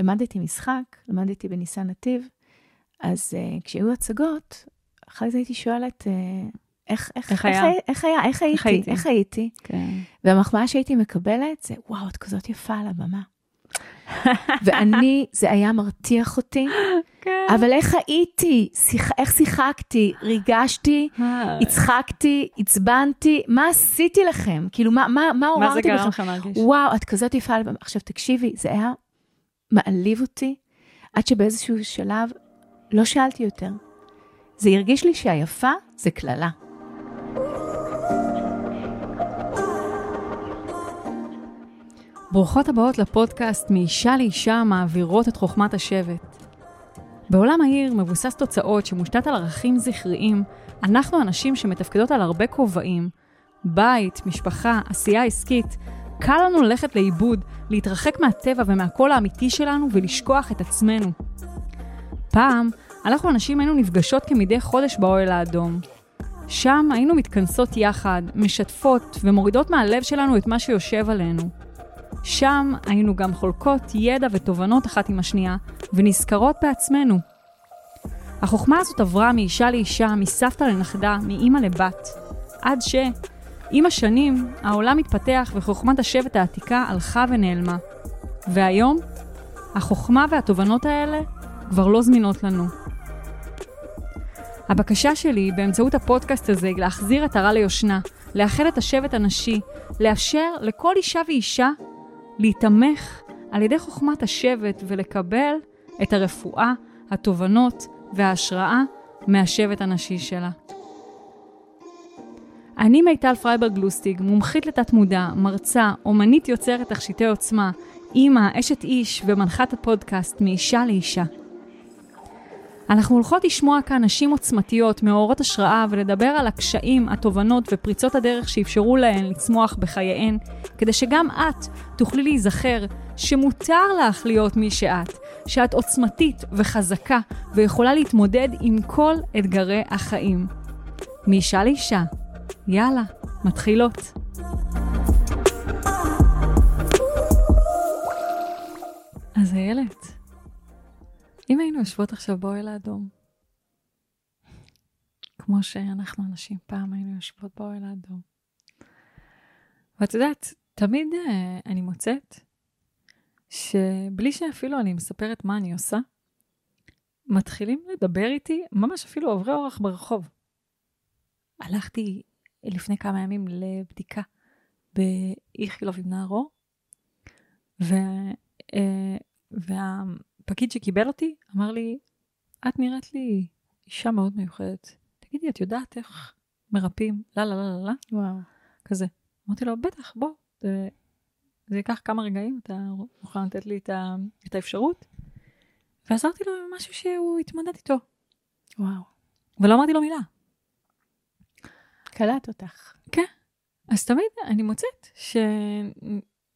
למדתי משחק, למדתי בניסן נתיב, אז uh, כשהיו הצגות, אחרי זה הייתי שואלת, uh, איך, איך, איך, היה? איך, איך היה? איך הייתי? איך הייתי? איך הייתי? כן. והמחמאה שהייתי מקבלת זה, וואו, את כזאת יפה על הבמה. ואני, זה היה מרתיח אותי, כן. אבל איך הייתי? שיח, איך שיחקתי? ריגשתי. הצחקתי, עצבנתי, מה עשיתי לכם? כאילו, מה, מה, מה עוררתי בכם? מה זה גרם לכם להרגיש? וואו, את כזאת יפה על הבמה. עכשיו, תקשיבי, זה היה מעליב אותי, עד שבאיזשהו שלב לא שאלתי יותר. זה הרגיש לי שהיפה זה קללה. ברוכות הבאות לפודקאסט מאישה לאישה מעבירות את חוכמת השבט. בעולם העיר מבוסס תוצאות שמושתת על ערכים זכריים, אנחנו אנשים שמתפקדות על הרבה כובעים, בית, משפחה, עשייה עסקית, קל לנו ללכת לאיבוד, להתרחק מהטבע ומהקול האמיתי שלנו ולשכוח את עצמנו. פעם, אנחנו הנשים היינו נפגשות כמדי חודש באוהל האדום. שם היינו מתכנסות יחד, משתפות ומורידות מהלב שלנו את מה שיושב עלינו. שם היינו גם חולקות ידע ותובנות אחת עם השנייה, ונזכרות בעצמנו. החוכמה הזאת עברה מאישה לאישה, מסבתא לנכדה, מאימא לבת, עד ש... עם השנים, העולם התפתח וחוכמת השבט העתיקה הלכה ונעלמה. והיום, החוכמה והתובנות האלה כבר לא זמינות לנו. הבקשה שלי באמצעות הפודקאסט הזה היא להחזיר הרע ליושנה, לאחד את השבט הנשי, לאפשר לכל אישה ואישה להיתמך על ידי חוכמת השבט ולקבל את הרפואה, התובנות וההשראה מהשבט הנשי שלה. אני מיטל פרייברג גלוסטיג, מומחית לתת מודע, מרצה, אומנית יוצרת תכשיטי עוצמה, אימא, אשת איש ומנחת הפודקאסט מאישה לאישה. אנחנו הולכות לשמוע כאן נשים עוצמתיות, מעוררות השראה, ולדבר על הקשיים, התובנות ופריצות הדרך שאפשרו להן לצמוח בחייהן, כדי שגם את תוכלי להיזכר שמותר לך להיות מי שאת, שאת עוצמתית וחזקה ויכולה להתמודד עם כל אתגרי החיים. מאישה לאישה. יאללה, מתחילות. אז איילת, אם היינו יושבות עכשיו באוהל האדום, כמו שאנחנו אנשים פעם היינו יושבות באוהל האדום, ואת יודעת, תמיד uh, אני מוצאת שבלי שאפילו אני מספרת מה אני עושה, מתחילים לדבר איתי ממש אפילו עוברי אורח ברחוב. הלכתי לפני כמה ימים לבדיקה באיכילוב עם נערו, ו, uh, וה... הפקיד שקיבל אותי אמר לי, את נראית לי אישה מאוד מיוחדת. תגידי, את יודעת איך מרפאים? לא, לא, לא, לא, לא. וואו. כזה. אמרתי לו, בטח, בוא, זה, זה ייקח כמה רגעים, אתה מוכן לתת לי את, ה, את האפשרות? ועזרתי לו עם משהו שהוא התמודד איתו. וואו. ולא אמרתי לו מילה. קלט אותך. כן. אז תמיד אני מוצאת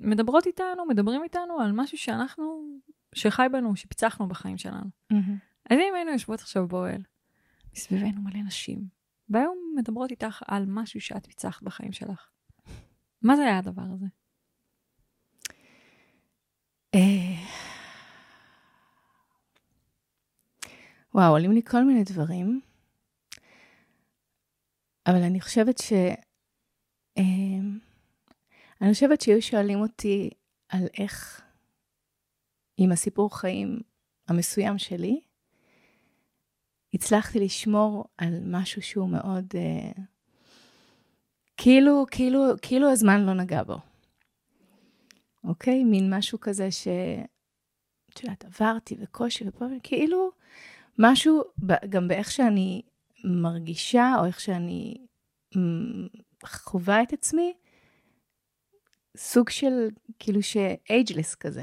שמדברות איתנו, מדברים איתנו על משהו שאנחנו שחי בנו, שפיצחנו בחיים שלנו. Mm-hmm. אז אם היינו יושבות עכשיו באוהל, מסביבנו מלא נשים, והיום מדברות איתך על משהו שאת פיצחת בחיים שלך, מה זה היה הדבר הזה? אה, וואו, עולים לי כל מיני דברים, אבל אני חושבת ש... אה, אני חושבת שהיו שואלים אותי על איך עם הסיפור חיים המסוים שלי, הצלחתי לשמור על משהו שהוא מאוד, uh, כאילו, כאילו, כאילו הזמן לא נגע בו. אוקיי? מין משהו כזה ש... את יודעת, עברתי וקושי ופה, כאילו משהו, גם באיך שאני מרגישה, או איך שאני חווה את עצמי, סוג של, כאילו ש-ageless כזה.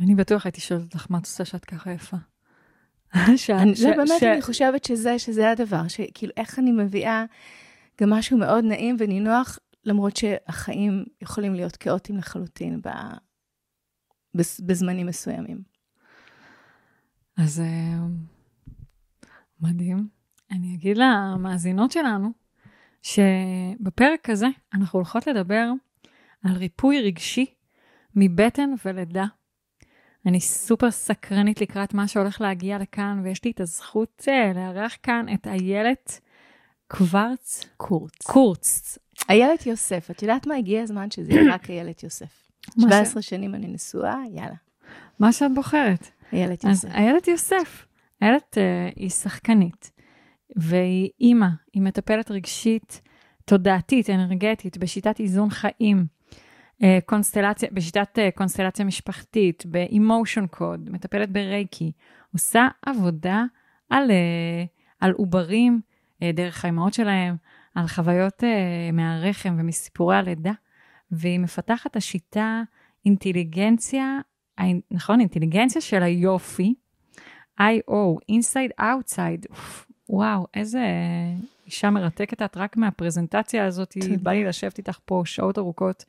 אני בטוח הייתי שואלת אותך, מה את עושה שאת ככה יפה? אני, ש, לא, באמת, ש... אני חושבת שזה, שזה הדבר, שכאילו, איך אני מביאה גם משהו מאוד נעים ונינוח, למרות שהחיים יכולים להיות כאוטיים לחלוטין ב, בזמנים מסוימים. אז אה, מדהים. אני אגיד למאזינות שלנו, שבפרק הזה אנחנו הולכות לדבר על ריפוי רגשי מבטן ולידה אני סופר סקרנית לקראת מה שהולך להגיע לכאן, ויש לי את הזכות אה, לארח כאן את איילת קוורץ. קורץ. קורץ. איילת יוסף, את יודעת מה? הגיע הזמן שזה יהיה רק איילת יוסף. 17 שנים אני נשואה, יאללה. מה שאת בוחרת. איילת יוסף. אז איילת יוסף. איילת uh, היא שחקנית, והיא אימא, היא מטפלת רגשית, תודעתית, אנרגטית, בשיטת איזון חיים, uh, קונסטלציה, בשיטת uh, קונסטלציה משפחתית, באמושן קוד, מטפלת ברייקי, עושה עבודה על, uh, על עוברים דרך האימהות שלהם, על חוויות מהרחם ומסיפורי הלידה, והיא מפתחת את השיטה אינטליגנציה, נכון? אינטליגנציה של היופי, I.O, Inside Outside, וואו, איזה אישה מרתקת את רק מהפרזנטציה הזאת, בא לי לשבת איתך פה שעות ארוכות.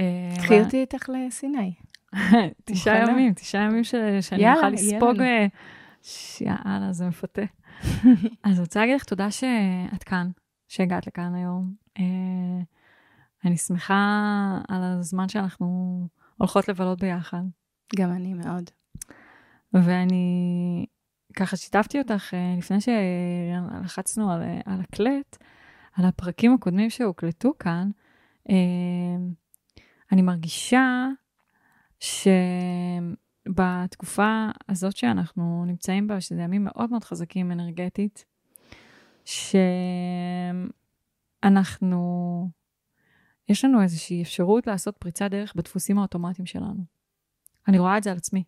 אה, קחי אותי איתך לסיני. תשעה ימים, תשעה ימים שאני אוכל לספוג. אה, יאללה, זה מפתה. אז אני רוצה להגיד לך תודה שאת כאן, שהגעת לכאן היום. אה, אני שמחה על הזמן שאנחנו הולכות לבלות ביחד. גם אני מאוד. ואני ככה שיתפתי אותך אה, לפני שלחצנו על, אה, על הקלט, על הפרקים הקודמים שהוקלטו כאן. אה, אני מרגישה שבתקופה הזאת שאנחנו נמצאים בה, שזה ימים מאוד מאוד חזקים אנרגטית, שאנחנו, יש לנו איזושהי אפשרות לעשות פריצת דרך בדפוסים האוטומטיים שלנו. אני רואה את זה על עצמי.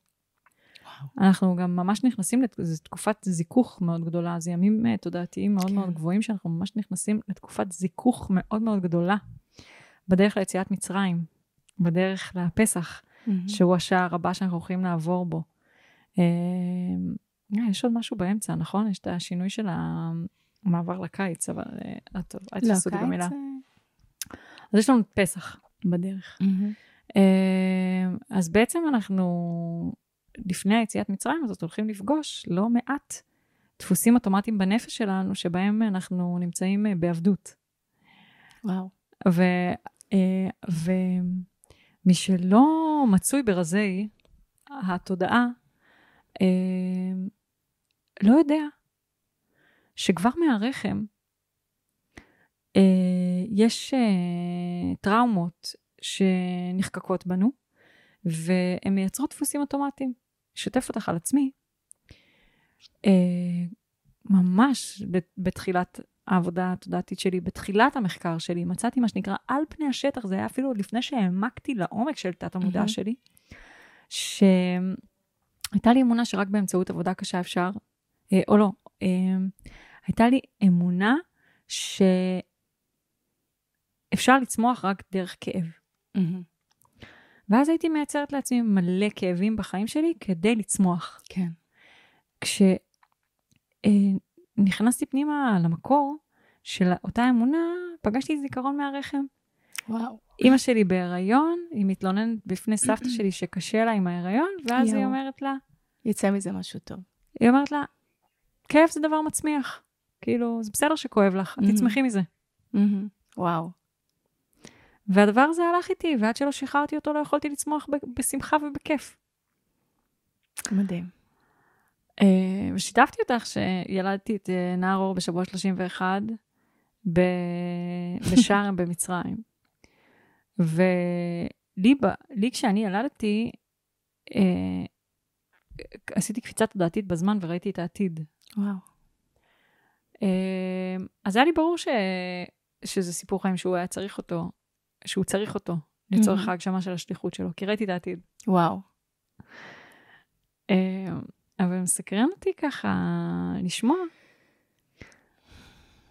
אנחנו גם ממש נכנסים לתקופת זיכוך מאוד גדולה, זה ימים uh, תודעתיים מאוד כן. מאוד גבוהים, שאנחנו ממש נכנסים לתקופת זיכוך מאוד מאוד גדולה, בדרך ליציאת מצרים, בדרך לפסח, mm-hmm. שהוא השער הבא שאנחנו הולכים לעבור בו. Uh, יש עוד משהו באמצע, נכון? יש את השינוי של המעבר לקיץ, אבל uh, טוב, אל לא, תעשו לי במילה. אז יש לנו פסח בדרך. Mm-hmm. אז בעצם אנחנו לפני היציאת מצרים הזאת הולכים לפגוש לא מעט דפוסים אוטומטיים בנפש שלנו, שבהם אנחנו נמצאים אה, בעבדות. וואו. ו, אה, ומי שלא מצוי ברזי התודעה, אה, לא יודע שכבר מהרחם יש טראומות שנחקקות בנו, והן מייצרות דפוסים אוטומטיים. אשתף אותך על עצמי. אה, ממש בתחילת העבודה התודעתית שלי, בתחילת המחקר שלי, מצאתי מה שנקרא על פני השטח, זה היה אפילו עוד לפני שהעמקתי לעומק של תת המודע mm-hmm. שלי, שהייתה לי אמונה שרק באמצעות עבודה קשה אפשר, אה, או לא, אה, הייתה לי אמונה שאפשר לצמוח רק דרך כאב. Mm-hmm. ואז הייתי מייצרת לעצמי מלא כאבים בחיים שלי כדי לצמוח. כן. כשנכנסתי אה, פנימה למקור של אותה אמונה, פגשתי זיכרון מהרחם. וואו. אימא שלי בהיריון, היא מתלוננת בפני סבתא שלי שקשה לה עם ההיריון, ואז יו. היא אומרת לה... יצא מזה משהו טוב. היא אומרת לה, כאב זה דבר מצמיח. כאילו, זה בסדר שכואב לך, את תצמחי מזה. וואו. והדבר הזה הלך איתי, ועד שלא שחררתי אותו לא יכולתי לצמוח בשמחה ובכיף. מדהים. Uh, ושיתפתי אותך שילדתי את uh, נער אור בשבוע 31 ב... בשארם במצרים. ולי לי כשאני ילדתי, uh, עשיתי קפיצה תודעתית בזמן וראיתי את העתיד. וואו. אז היה לי ברור ש... שזה סיפור חיים שהוא היה צריך אותו, שהוא צריך אותו לצורך mm-hmm. ההגשמה של השליחות שלו, כי ראיתי את העתיד. וואו. אה, אבל מסקרן אותי ככה לשמוע,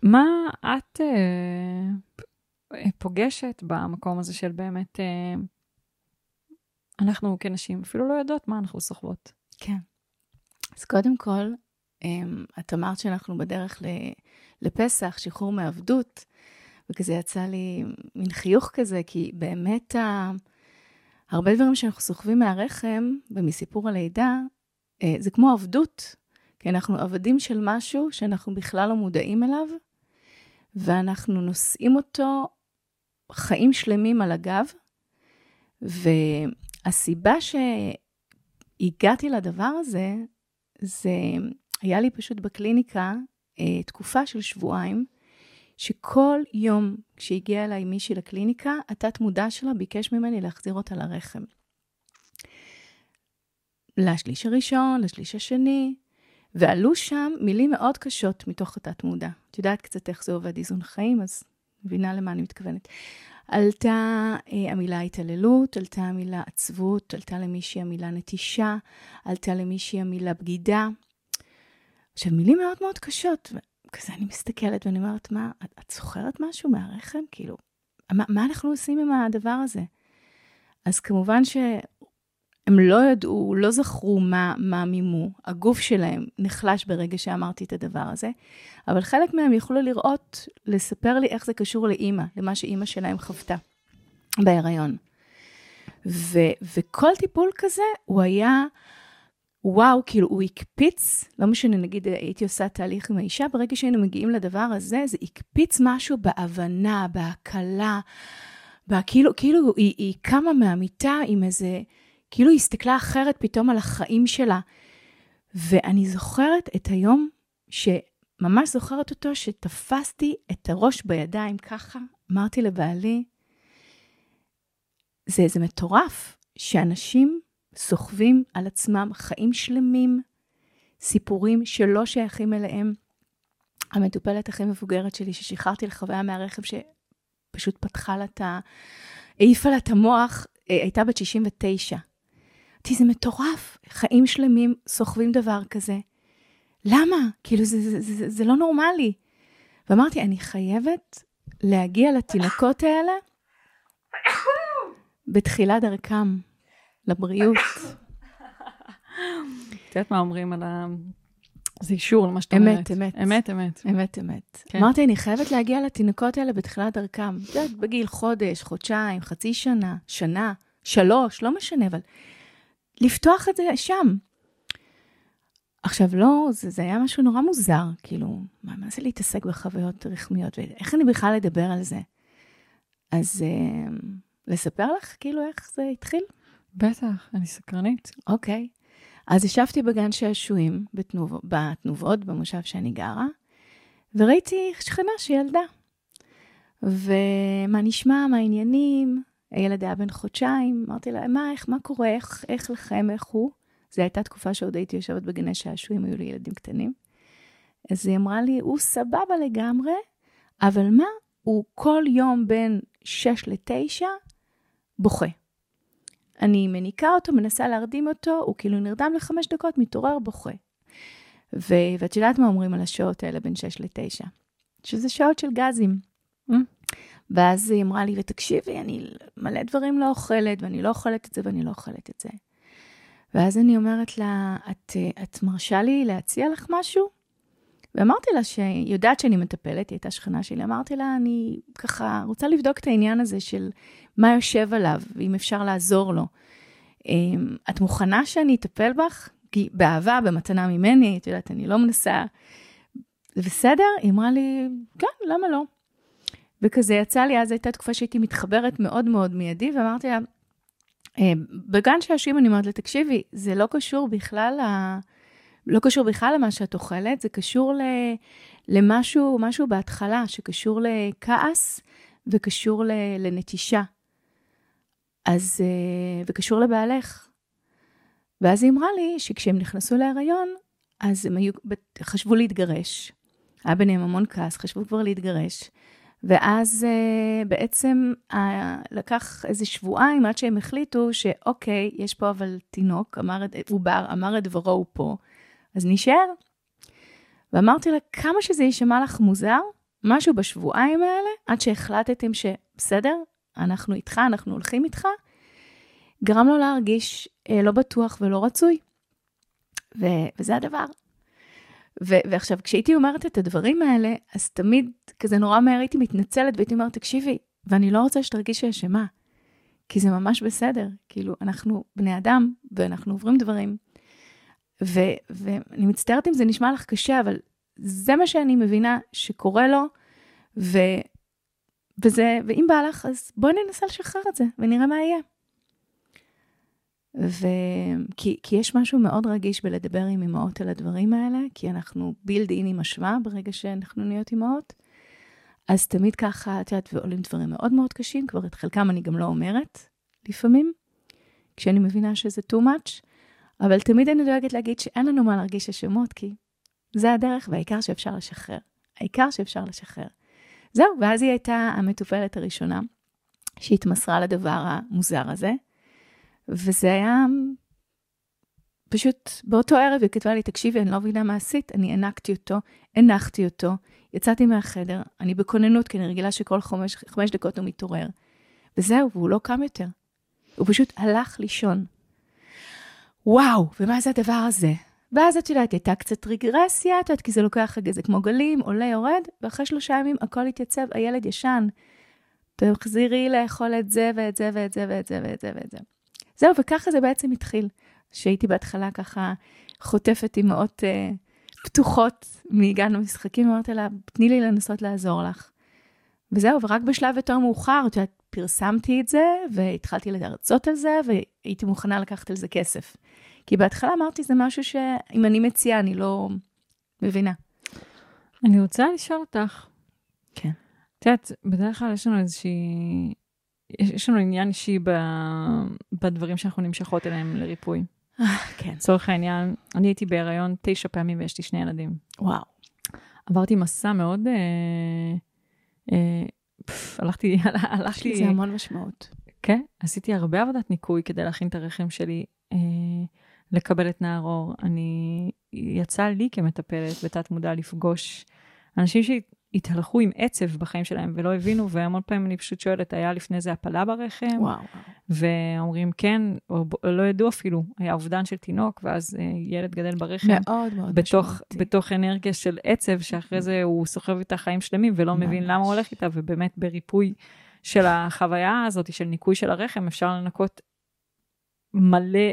מה את uh, פוגשת במקום הזה של באמת, uh, אנחנו כנשים אפילו לא יודעות מה אנחנו סוחבות. כן. אז קודם כל, את אמרת שאנחנו בדרך לפסח, שחרור מעבדות. וכזה יצא לי מין חיוך כזה, כי באמת ה... הרבה דברים שאנחנו סוחבים מהרחם ומסיפור הלידה, אה, זה כמו עבדות, כי אנחנו עבדים של משהו שאנחנו בכלל לא מודעים אליו, ואנחנו נושאים אותו חיים שלמים על הגב, והסיבה הגעתי לדבר הזה, זה היה לי פשוט בקליניקה אה, תקופה של שבועיים, שכל יום כשהגיעה אליי מישהי לקליניקה, התת מודע שלה ביקש ממני להחזיר אותה לרחם. לשליש הראשון, לשליש השני, ועלו שם מילים מאוד קשות מתוך התת מודע. את יודעת קצת איך זה עובד איזון חיים, אז מבינה למה אני מתכוונת. עלתה אה, המילה התעללות, עלתה המילה עצבות, עלתה למישהי המילה נטישה, עלתה למישהי המילה בגידה. עכשיו, מילים מאוד מאוד קשות, וכזה אני מסתכלת ואני אומרת, מה, את, את זוכרת משהו מהרחם? כאילו, מה, מה אנחנו עושים עם הדבר הזה? אז כמובן שהם לא ידעו, לא זכרו מה, מה מימו, הגוף שלהם נחלש ברגע שאמרתי את הדבר הזה, אבל חלק מהם יכלו לראות, לספר לי איך זה קשור לאימא, למה שאימא שלהם חוותה בהיריון. ו, וכל טיפול כזה, הוא היה וואו, כאילו הוא הקפיץ, לא משנה, נגיד הייתי עושה תהליך עם האישה, ברגע שהיינו מגיעים לדבר הזה, זה הקפיץ משהו בהבנה, בהקלה, כאילו, כאילו היא, היא קמה מהמיטה עם איזה, כאילו היא הסתכלה אחרת פתאום על החיים שלה. ואני זוכרת את היום, שממש זוכרת אותו, שתפסתי את הראש בידיים ככה, אמרתי לבעלי, זה, זה מטורף שאנשים סוחבים על עצמם חיים שלמים, סיפורים שלא שייכים אליהם. המטופלת הכי מבוגרת שלי, ששחררתי לחוויה מהרכב, שפשוט פתחה לה את ה... העיפה לה את המוח, אה, הייתה בת 69. אמרתי, זה מטורף, חיים שלמים סוחבים דבר כזה. למה? כאילו, זה, זה, זה, זה, זה לא נורמלי. ואמרתי, אני חייבת להגיע לתינוקות האלה בתחילת דרכם. לבריאות. את יודעת מה אומרים על ה... זה אישור למה שאת אומרת. אמת, אמת. אמת, אמת. אמת, אמת. כן. אמרתי, אני חייבת להגיע לתינוקות האלה בתחילת דרכם. את יודעת, בגיל חודש, חודשיים, חצי שנה, שנה, שלוש, לא משנה, אבל לפתוח את זה שם. עכשיו, לא, זה, זה היה משהו נורא מוזר, כאילו, מה, מה זה להתעסק בחוויות רחמיות, ואיך אני בכלל אדבר על זה? אז אה, לספר לך, כאילו, איך זה התחיל? בטח, אני סקרנית. אוקיי. אז ישבתי בגן שעשועים בתנוב, בתנובות, במושב שאני גרה, וראיתי שכנה שילדה. ומה נשמע, מה העניינים? הילד היה בן חודשיים, אמרתי לה, מה, איך, מה קורה, איך, איך לכם, איך הוא? זו הייתה תקופה שעוד הייתי יושבת בגני שעשועים, היו לי ילדים קטנים. אז היא אמרה לי, הוא סבבה לגמרי, אבל מה, הוא כל יום בין 6 ל-9 בוכה. אני מניקה אותו, מנסה להרדים אותו, הוא כאילו נרדם לחמש דקות, מתעורר, בוכה. ו- ואת יודעת מה אומרים על השעות האלה בין 6 ל-9? שזה שעות של גזים. Mm. ואז היא אמרה לי, ותקשיבי, אני מלא דברים לא אוכלת, ואני לא אוכלת את זה ואני לא אוכלת את זה. ואז אני אומרת לה, את, את מרשה לי להציע לך משהו? ואמרתי לה שהיא יודעת שאני מטפלת, היא הייתה שכנה שלי, אמרתי לה, אני ככה רוצה לבדוק את העניין הזה של מה יושב עליו, ואם אפשר לעזור לו. אמ, את מוכנה שאני אטפל בך? כי באהבה, במתנה ממני, את יודעת, אני לא מנסה... זה בסדר? היא אמרה לי, כן, למה לא? וכזה יצא לי, אז הייתה תקופה שהייתי מתחברת מאוד מאוד מיידי, ואמרתי לה, אמ, בגן שעשועים אני אומרת לה, תקשיבי, זה לא קשור בכלל ל... לא קשור בכלל למה שאת אוכלת, זה קשור ל, למשהו משהו בהתחלה, שקשור לכעס וקשור ל, לנטישה. אז, אה, וקשור לבעלך. ואז היא אמרה לי שכשהם נכנסו להיריון, אז הם היו, חשבו להתגרש. היה ביניהם המון כעס, חשבו כבר להתגרש. ואז uh, בעצם uh, לקח איזה שבועיים עד שהם החליטו שאוקיי, יש פה אבל תינוק, אמר, עובר, אמר את דברו הוא פה, אז נשאר. ואמרתי לה, כמה שזה יישמע לך מוזר, משהו בשבועיים האלה, עד שהחלטתם שבסדר, אנחנו איתך, אנחנו הולכים איתך, גרם לו להרגיש אה, לא בטוח ולא רצוי. ו- וזה הדבר. ו- ועכשיו, כשהייתי אומרת את הדברים האלה, אז תמיד כזה נורא מהר הייתי מתנצלת והייתי אומרת, תקשיבי, ואני לא רוצה שתרגישי אשמה, כי זה ממש בסדר. כאילו, אנחנו בני אדם ואנחנו עוברים דברים. ואני מצטערת אם זה נשמע לך קשה, אבל זה מה שאני מבינה שקורה לו, ו- וזה, ואם בא לך, אז בואי ננסה לשחרר את זה, ונראה מה יהיה. ו... כי, כי יש משהו מאוד רגיש בלדבר עם אמהות על הדברים האלה, כי אנחנו בילד אין עם השוואה ברגע שאנחנו נהיות אמהות. אז תמיד ככה, את יודעת, ועולים דברים מאוד מאוד קשים, כבר את חלקם אני גם לא אומרת, לפעמים, כשאני מבינה שזה too much, אבל תמיד אני דואגת להגיד שאין לנו מה להרגיש אשמות, כי זה הדרך, והעיקר שאפשר לשחרר. העיקר שאפשר לשחרר. זהו, ואז היא הייתה המטופלת הראשונה שהתמסרה לדבר המוזר הזה, וזה היה פשוט באותו ערב היא כתבה לי, תקשיבי, אני לא מבינה מה עשית, אני הענקתי אותו, הנחתי אותו, יצאתי מהחדר, אני בכוננות, כי אני רגילה שכל חמש, חמש דקות הוא מתעורר. וזהו, והוא לא קם יותר. הוא פשוט הלך לישון. וואו, ומה זה הדבר הזה? ואז את יודעת, הייתה קצת רגרסיה, את יודעת, כי זה לוקח רגע, זה כמו גלים, עולה, יורד, ואחרי שלושה ימים הכל התייצב, הילד ישן. תחזירי לאכול את זה ואת זה ואת זה ואת זה ואת זה ואת זה. זהו, וככה זה בעצם התחיל. שהייתי בהתחלה ככה חוטפת אימהות אה, פתוחות מגן המשחקים, אמרתי לה, תני לי לנסות לעזור לך. וזהו, ורק בשלב יותר מאוחר, את יודעת, פרסמתי את זה, והתחלתי להרצות על זה, והייתי מוכנה לקחת על זה כסף. כי בהתחלה אמרתי, זה משהו שאם אני מציעה, אני לא מבינה. אני רוצה לשאול אותך. כן. את יודעת, בדרך כלל יש לנו איזושהי... יש לנו עניין אישי ב... בדברים שאנחנו נמשכות אליהם לריפוי. אה, כן. לצורך העניין, אני הייתי בהיריון תשע פעמים ויש לי שני ילדים. וואו. עברתי מסע מאוד... אה, אה, פף, הלכתי, הלכתי... זה המון משמעות. כן, עשיתי הרבה עבודת ניקוי כדי להכין את הרחם שלי אה, לקבל את נער אור. אני, יצא לי כמטפלת בתת מודע לפגוש אנשים התהלכו עם עצב בחיים שלהם ולא הבינו, והמון פעמים אני פשוט שואלת, היה לפני זה הפלה ברחם? וואו. ואומרים כן, או לא ידעו אפילו, היה אובדן של תינוק, ואז אה, ילד גדל ברחם. מאוד מאוד בתוך, משמעותי. בתוך אנרגיה של עצב, שאחרי זה הוא סוחב איתה חיים שלמים ולא ממש. מבין למה הוא הולך איתה, ובאמת בריפוי של החוויה הזאת, של ניקוי של הרחם, אפשר לנקות מלא,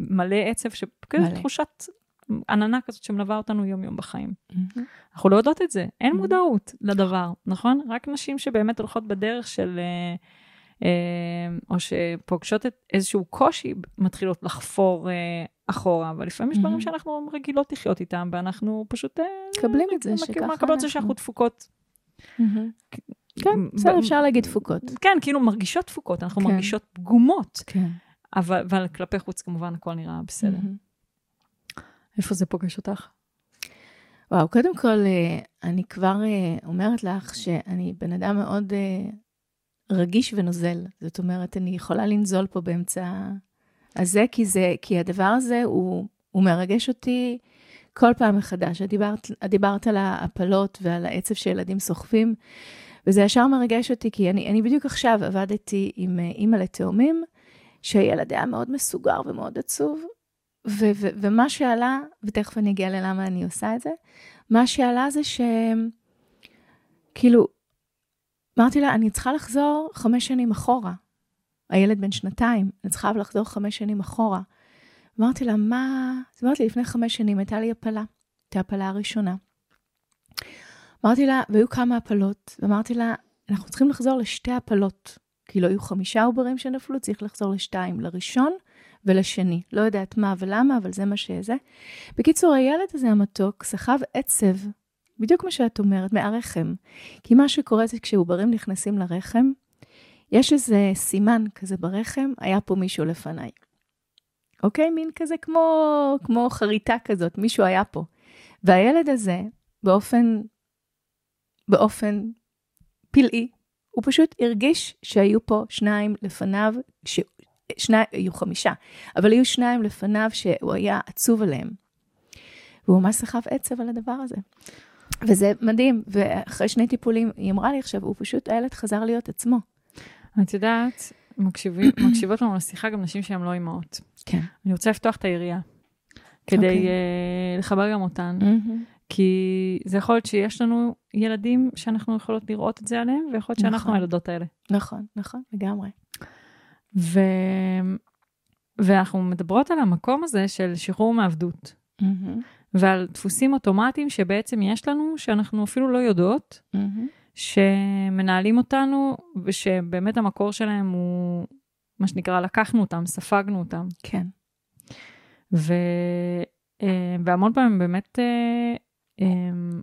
מלא עצב, שכאילו תחושת עננה כזאת שמלווה אותנו יום-יום בחיים. Mm-hmm. אנחנו לא יודעות את זה, אין mm-hmm. מודעות לדבר, נכון? רק נשים שבאמת הולכות בדרך של... אה, אה, או שפוגשות את איזשהו קושי, מתחילות לחפור אה, אחורה, אבל לפעמים יש דברים שאנחנו רגילות לחיות איתם, ואנחנו פשוט... מקבלים את זה שככה אנחנו... מקבלות את זה שאנחנו דפוקות. כן, בסדר, אפשר להגיד תפוקות. כן, כאילו מרגישות תפוקות, אנחנו כן. מרגישות פגומות. כן. אבל כלפי חוץ כמובן הכל נראה בסדר. איפה זה פוגש אותך? וואו, קודם כל, אה, אני כבר אה, אומרת לך שאני בן אדם מאוד אה, רגיש ונוזל. זאת אומרת, אני יכולה לנזול פה באמצע הזה, כי, זה, כי הדבר הזה הוא, הוא מרגש אותי כל פעם מחדש. את דיברת, את דיברת על ההפלות ועל העצב שילדים סוחבים, וזה ישר מרגש אותי, כי אני, אני בדיוק עכשיו עבדתי עם אימא לתאומים, שהילד היה מאוד מסוגר ומאוד עצוב, ו- ו- ומה שעלה, ותכף אני אגיע ללמה אני עושה את זה, מה שעלה זה שכאילו, אמרתי לה, אני צריכה לחזור חמש שנים אחורה. הילד בן שנתיים, אני צריכה לחזור חמש שנים אחורה. אמרתי לה, מה... אז אמרתי לי, לפני חמש שנים הייתה לי הפלה, הייתה הפלה הראשונה. אמרתי לה, והיו כמה הפלות, ואמרתי לה, אנחנו צריכים לחזור לשתי הפלות. כי לא היו חמישה עוברים שנפלו, צריך לחזור לשתיים. לראשון ולשני. לא יודעת מה ולמה, אבל זה מה שזה. בקיצור, הילד הזה המתוק סחב עצב, בדיוק מה שאת אומרת, מהרחם. כי מה שקורה זה כשעוברים נכנסים לרחם, יש איזה סימן כזה ברחם, היה פה מישהו לפניי. אוקיי? מין כזה כמו, כמו חריטה כזאת, מישהו היה פה. והילד הזה, באופן, באופן פלאי, הוא פשוט הרגיש שהיו פה שניים לפניו, ש... שניים, היו חמישה, אבל היו שניים לפניו שהוא היה עצוב עליהם. והוא ממש סחב עצב על הדבר הזה. וזה מדהים, ואחרי שני טיפולים, היא אמרה לי עכשיו, הוא פשוט, הילד חזר להיות עצמו. את יודעת, מקשיבים, מקשיבות לנו לשיחה גם נשים שהן לא אימהות. כן. אני רוצה לפתוח את היריעה, כדי okay. אוקיי. uh, לחבר גם אותן. Mm-hmm. כי זה יכול להיות שיש לנו ילדים שאנחנו יכולות לראות את זה עליהם, ויכול להיות שאנחנו נכון. הילדות האלה. נכון, נכון, לגמרי. ו... ואנחנו מדברות על המקום הזה של שחרור מעבדות. Mm-hmm. ועל דפוסים אוטומטיים שבעצם יש לנו, שאנחנו אפילו לא יודעות, mm-hmm. שמנהלים אותנו, ושבאמת המקור שלהם הוא, מה שנקרא, לקחנו אותם, ספגנו אותם. כן. ו, אה, והמון פעמים באמת אה, אה,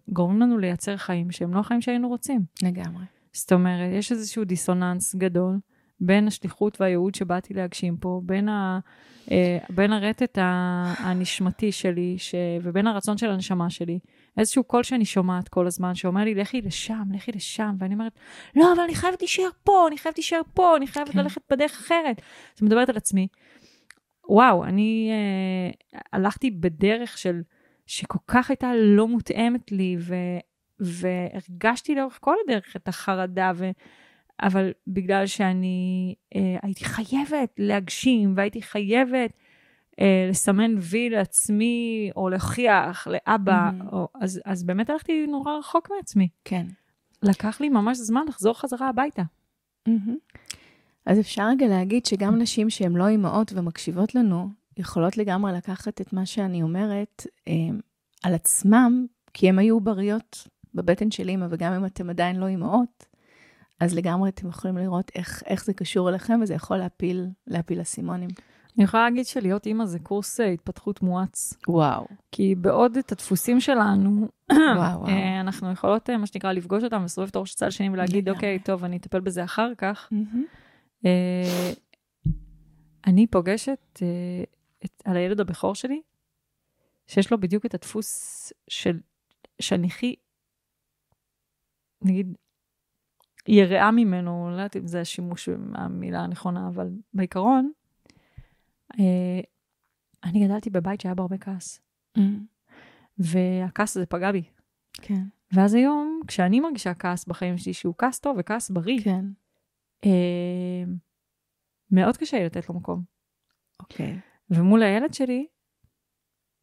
גורמים לנו לייצר חיים שהם לא החיים שהיינו רוצים. לגמרי. זאת אומרת, יש איזשהו דיסוננס גדול בין השליחות והייעוד שבאתי להגשים פה, בין, ה, בין הרטט הנשמתי שלי ש, ובין הרצון של הנשמה שלי. איזשהו קול שאני שומעת כל הזמן, שאומר לי, לכי לשם, לכי לשם, ואני אומרת, לא, אבל אני חייבת להישאר פה, אני חייבת להישאר פה, אני חייבת כן. ללכת בדרך אחרת. אז מדברת על עצמי. וואו, אני אה, הלכתי בדרך של, שכל כך הייתה לא מותאמת לי, ו, והרגשתי לאורך כל הדרך את החרדה, ו, אבל בגלל שאני אה, הייתי חייבת להגשים, והייתי חייבת אה, לסמן וי לעצמי, או להוכיח לאבא, mm-hmm. או, אז, אז באמת הלכתי נורא רחוק מעצמי. כן. לקח לי ממש זמן לחזור חזרה הביתה. Mm-hmm. אז אפשר רגע להגיד שגם נשים שהן לא אימהות ומקשיבות לנו, יכולות לגמרי לקחת את מה שאני אומרת אה, על עצמם, כי הן היו בריות בבטן של אימא, וגם אם אתן עדיין לא אימהות, אז לגמרי אתם יכולים לראות איך, איך זה קשור אליכם, וזה יכול להפיל, להפיל אסימונים. אני יכולה להגיד שלהיות אימא זה קורס אה, התפתחות מואץ. וואו. כי בעוד את הדפוסים שלנו, וואו, וואו. אה, אנחנו יכולות, מה שנקרא, לפגוש אותם, לסובב את הראש הצד השני ולהגיד, אוקיי, טוב, אני אטפל בזה אחר כך. אה, אני פוגשת את, על הילד הבכור שלי, שיש לו בדיוק את הדפוס של, שאני הכי, נגיד, יראה ממנו, לא יודעת אם זה השימוש מהמילה הנכונה, אבל בעיקרון, אה, אני גדלתי בבית שהיה בו הרבה כעס. Mm. והכעס הזה פגע בי. כן. ואז היום, כשאני מרגישה כעס בחיים שלי, שהוא כעס טוב וכעס בריא, כן. אה, מאוד קשה לי לתת לו מקום. אוקיי. ומול הילד שלי,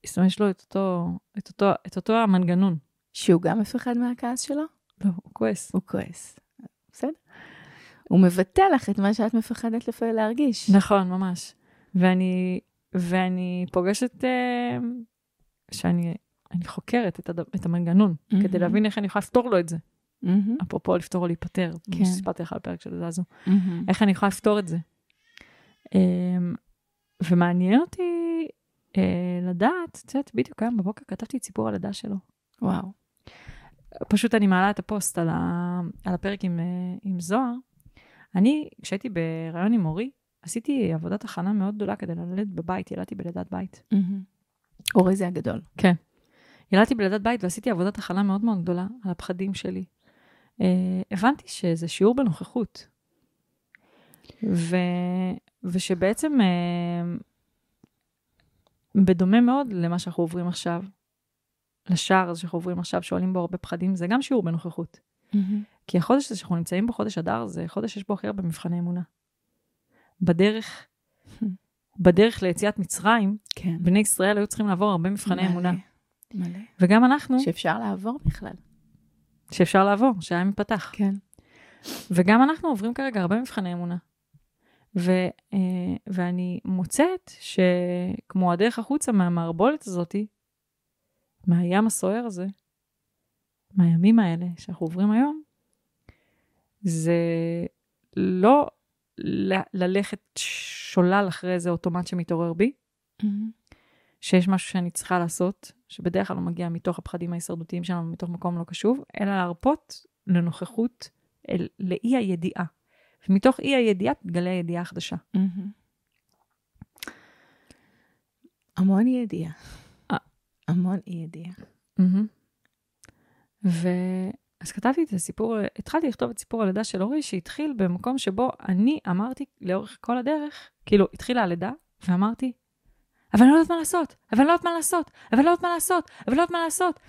יש לו את אותו, את אותו, את אותו המנגנון. שהוא גם מפחד מהכעס שלו? לא, הוא כועס. הוא כועס. בסדר. הוא מבטא לך את מה שאת מפחדת לפעמים להרגיש. נכון, ממש. ואני, ואני פוגשת, אה, שאני אני חוקרת את, הד... את המנגנון, mm-hmm. כדי להבין איך אני יכולה לפתור לו את זה. Mm-hmm. אפרופו לפתור או להיפטר, כן. סיפרתי לך על הפרק של זזו. Mm-hmm. איך אני יכולה לפתור את זה. Um, ומעניין אותי uh, לדעת, את יודעת, בדיוק היום בבוקר כתבתי את סיפור הלידה שלו. וואו. פשוט אני מעלה את הפוסט על, ה, על הפרק עם, uh, עם זוהר. אני, כשהייתי בריאיון עם מורי, עשיתי עבודת הכנה מאוד גדולה כדי ללדת בבית, ילדתי בלידת בית. אורי זה הגדול. כן. ילדתי בלידת בית ועשיתי עבודת הכנה מאוד מאוד גדולה על הפחדים שלי. Uh, הבנתי שזה שיעור בנוכחות. ו... ושבעצם uh, בדומה מאוד למה שאנחנו עוברים עכשיו, לשער הזה שאנחנו עוברים עכשיו, שואלים בו הרבה פחדים, זה גם שיעור בנוכחות. Mm-hmm. כי החודש הזה שאנחנו נמצאים בו, חודש אדר, זה חודש שיש בו הכי הרבה מבחני אמונה. בדרך, בדרך ליציאת מצרים, כן. בני ישראל היו צריכים לעבור הרבה מבחני מלא, אמונה. מלא. וגם אנחנו... שאפשר לעבור בכלל. שאפשר לעבור, שהיה מתפתח. כן. וגם אנחנו עוברים כרגע הרבה מבחני אמונה. ו, אה, ואני מוצאת שכמו הדרך החוצה מהמערבולת הזאתי, מהים הסוער הזה, מהימים האלה שאנחנו עוברים היום, זה לא ללכת שולל אחרי איזה אוטומט שמתעורר בי, mm-hmm. שיש משהו שאני צריכה לעשות, שבדרך כלל לא מגיע מתוך הפחדים ההישרדותיים שלנו, מתוך מקום לא קשוב, אלא להרפות לנוכחות, אל, לאי הידיעה. ומתוך אי הידיעה תגלה הידיעה החדשה. המון אי ידיעה. אה. המון אי ידיעה. Mm-hmm. אז כתבתי את הסיפור, התחלתי לכתוב את סיפור הלידה של אורי, שהתחיל במקום שבו אני אמרתי לאורך כל הדרך, כאילו, התחילה הלידה, ואמרתי, אבל אני לא יודעת מה לעשות, אבל אני לא יודעת מה לעשות, אבל אני לא יודעת מה לעשות, אבל אני לא יודעת מה לעשות.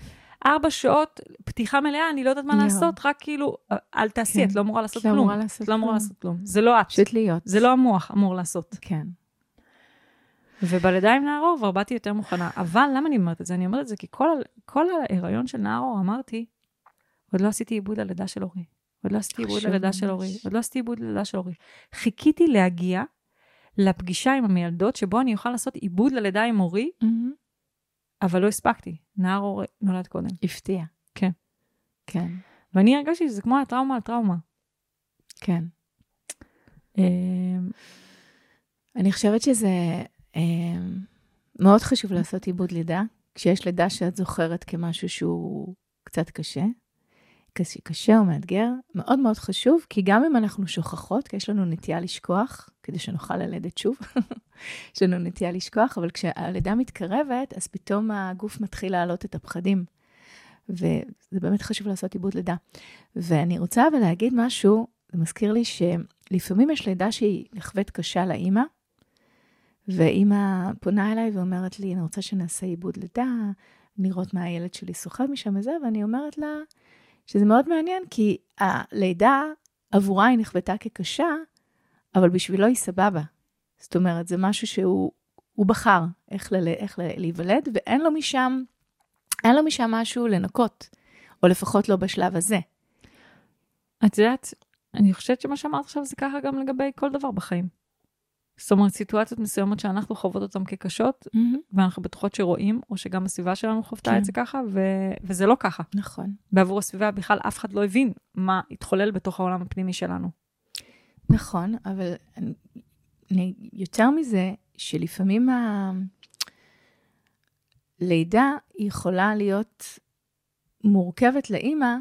ארבע שעות פתיחה מלאה, אני לא יודעת מה לעשות, רק כאילו, אל תעשי, כן. את לא אמורה לעשות לא כלום. את לא אמורה לעשות כלום. זה לא את. פשוט להיות. זה לא המוח אמור לעשות. כן. ובלידה עם נערור כבר באתי יותר מוכנה. אבל למה אני אומרת את זה? אני אומרת את זה כי כל, כל ההיריון של נערור אמרתי, עוד לא עשיתי עיבוד ללידה של אורי. עוד לא עשיתי עיבוד ללידה של אורי. עוד לא עשיתי עיבוד ללידה של אורי. חיכיתי להגיע לפגישה עם המילדות, שבו אני אוכל לעשות עיבוד ללידה עם אורי, אבל לא הספקתי. נער נולד קודם. הפתיע. כן. כן. ואני הרגשתי שזה כמו הטראומה על טראומה. כן. אמ, אני חושבת שזה אה, מאוד חשוב לעשות עיבוד לידה, כשיש לידה שאת זוכרת כמשהו שהוא קצת קשה, קשה, קשה או מאתגר, מאוד מאוד חשוב, כי גם אם אנחנו שוכחות, כי יש לנו נטייה לשכוח, כדי שנוכל ללדת שוב, יש לנו נטייה לשכוח, אבל כשהלידה מתקרבת, אז פתאום הגוף מתחיל להעלות את הפחדים. וזה באמת חשוב לעשות עיבוד לידה. ואני רוצה אבל להגיד משהו, זה מזכיר לי שלפעמים יש לידה שהיא נחווית קשה לאימא, ואימא פונה אליי ואומרת לי, אני רוצה שנעשה עיבוד לידה, לראות מה הילד שלי סוחב משם וזה, ואני אומרת לה שזה מאוד מעניין, כי הלידה עבורה היא נחוותה כקשה, אבל בשבילו היא סבבה. זאת אומרת, זה משהו שהוא בחר איך, ל, איך ל, להיוולד, ואין לו משם, אין לו משם משהו לנקות, או לפחות לא בשלב הזה. את יודעת, אני חושבת שמה שאמרת עכשיו זה ככה גם לגבי כל דבר בחיים. זאת אומרת, סיטואציות מסוימות שאנחנו חוות אותן כקשות, mm-hmm. ואנחנו בטוחות שרואים, או שגם הסביבה שלנו חוותה כן. את זה ככה, ו- וזה לא ככה. נכון. בעבור הסביבה בכלל אף אחד לא הבין מה התחולל בתוך העולם הפנימי שלנו. נכון, אבל אני, יותר מזה, שלפעמים הלידה יכולה להיות מורכבת לאימא,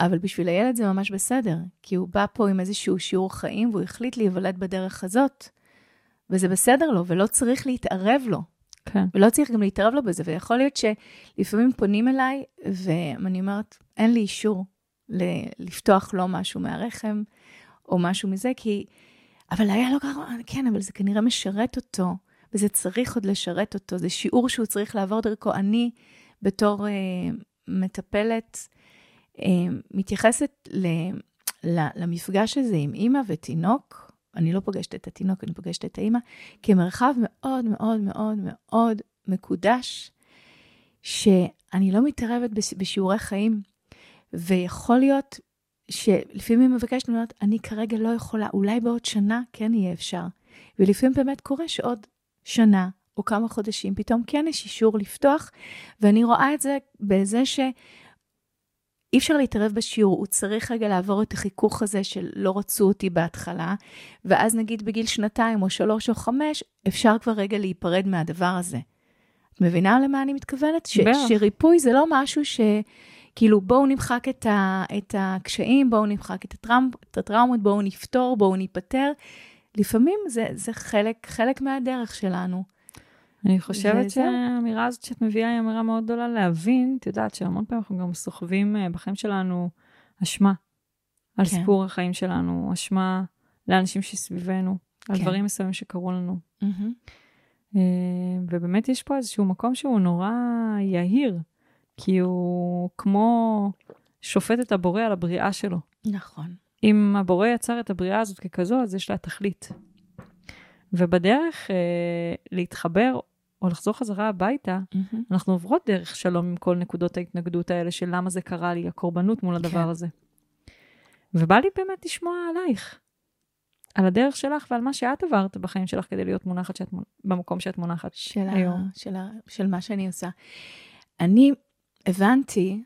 אבל בשביל הילד זה ממש בסדר, כי הוא בא פה עם איזשהו שיעור חיים והוא החליט להיוולד בדרך הזאת. וזה בסדר לו, ולא צריך להתערב לו. כן. ולא צריך גם להתערב לו בזה, ויכול להיות שלפעמים פונים אליי, ואני אומרת, אין לי אישור לפתוח לו משהו מהרחם, או משהו מזה, כי... אבל היה לו ככה, כן, אבל זה כנראה משרת אותו, וזה צריך עוד לשרת אותו, זה שיעור שהוא צריך לעבור דרכו. אני, בתור אה, מטפלת, אה, מתייחסת ל, ל, למפגש הזה עם אימא ותינוק, אני לא פוגשת את התינוק, אני פוגשת את האימא, כמרחב מאוד מאוד מאוד מאוד מקודש, שאני לא מתערבת בשיעורי חיים. ויכול להיות שלפעמים היא מבקשת, אומרת, אני כרגע לא יכולה, אולי בעוד שנה כן יהיה אפשר. ולפעמים באמת קורה שעוד שנה או כמה חודשים פתאום כן יש אישור לפתוח, ואני רואה את זה בזה ש... אי אפשר להתערב בשיעור, הוא צריך רגע לעבור את החיכוך הזה של לא רצו אותי בהתחלה, ואז נגיד בגיל שנתיים או שלוש או חמש, אפשר כבר רגע להיפרד מהדבר הזה. את מבינה למה אני מתכוונת? ש- שריפוי זה לא משהו ש... כאילו, בואו נמחק את, ה, את הקשיים, בואו נמחק את, הטראומ, את הטראומות, בואו נפתור, בואו ניפטר. לפעמים זה, זה חלק, חלק מהדרך שלנו. אני חושבת שהאמירה הזאת שאת מביאה היא אמירה מאוד גדולה להבין, את יודעת שהמון פעמים אנחנו גם סוחבים אה, בחיים שלנו אשמה על כן. סיפור החיים שלנו, אשמה לאנשים שסביבנו, כן. על דברים מסוימים שקרו לנו. Mm-hmm. ובאמת יש פה איזשהו מקום שהוא נורא יהיר, כי הוא כמו שופט את הבורא על הבריאה שלו. נכון. אם הבורא יצר את הבריאה הזאת ככזו, אז יש לה תכלית. ובדרך אה, להתחבר או לחזור חזרה הביתה, mm-hmm. אנחנו עוברות דרך שלום עם כל נקודות ההתנגדות האלה של למה זה קרה לי, הקורבנות מול הדבר כן. הזה. ובא לי באמת לשמוע עלייך, על הדרך שלך ועל מה שאת עברת בחיים שלך כדי להיות מונחת שאת, במקום שאת מונחת של היום. ה, של, ה, של מה שאני עושה. אני הבנתי,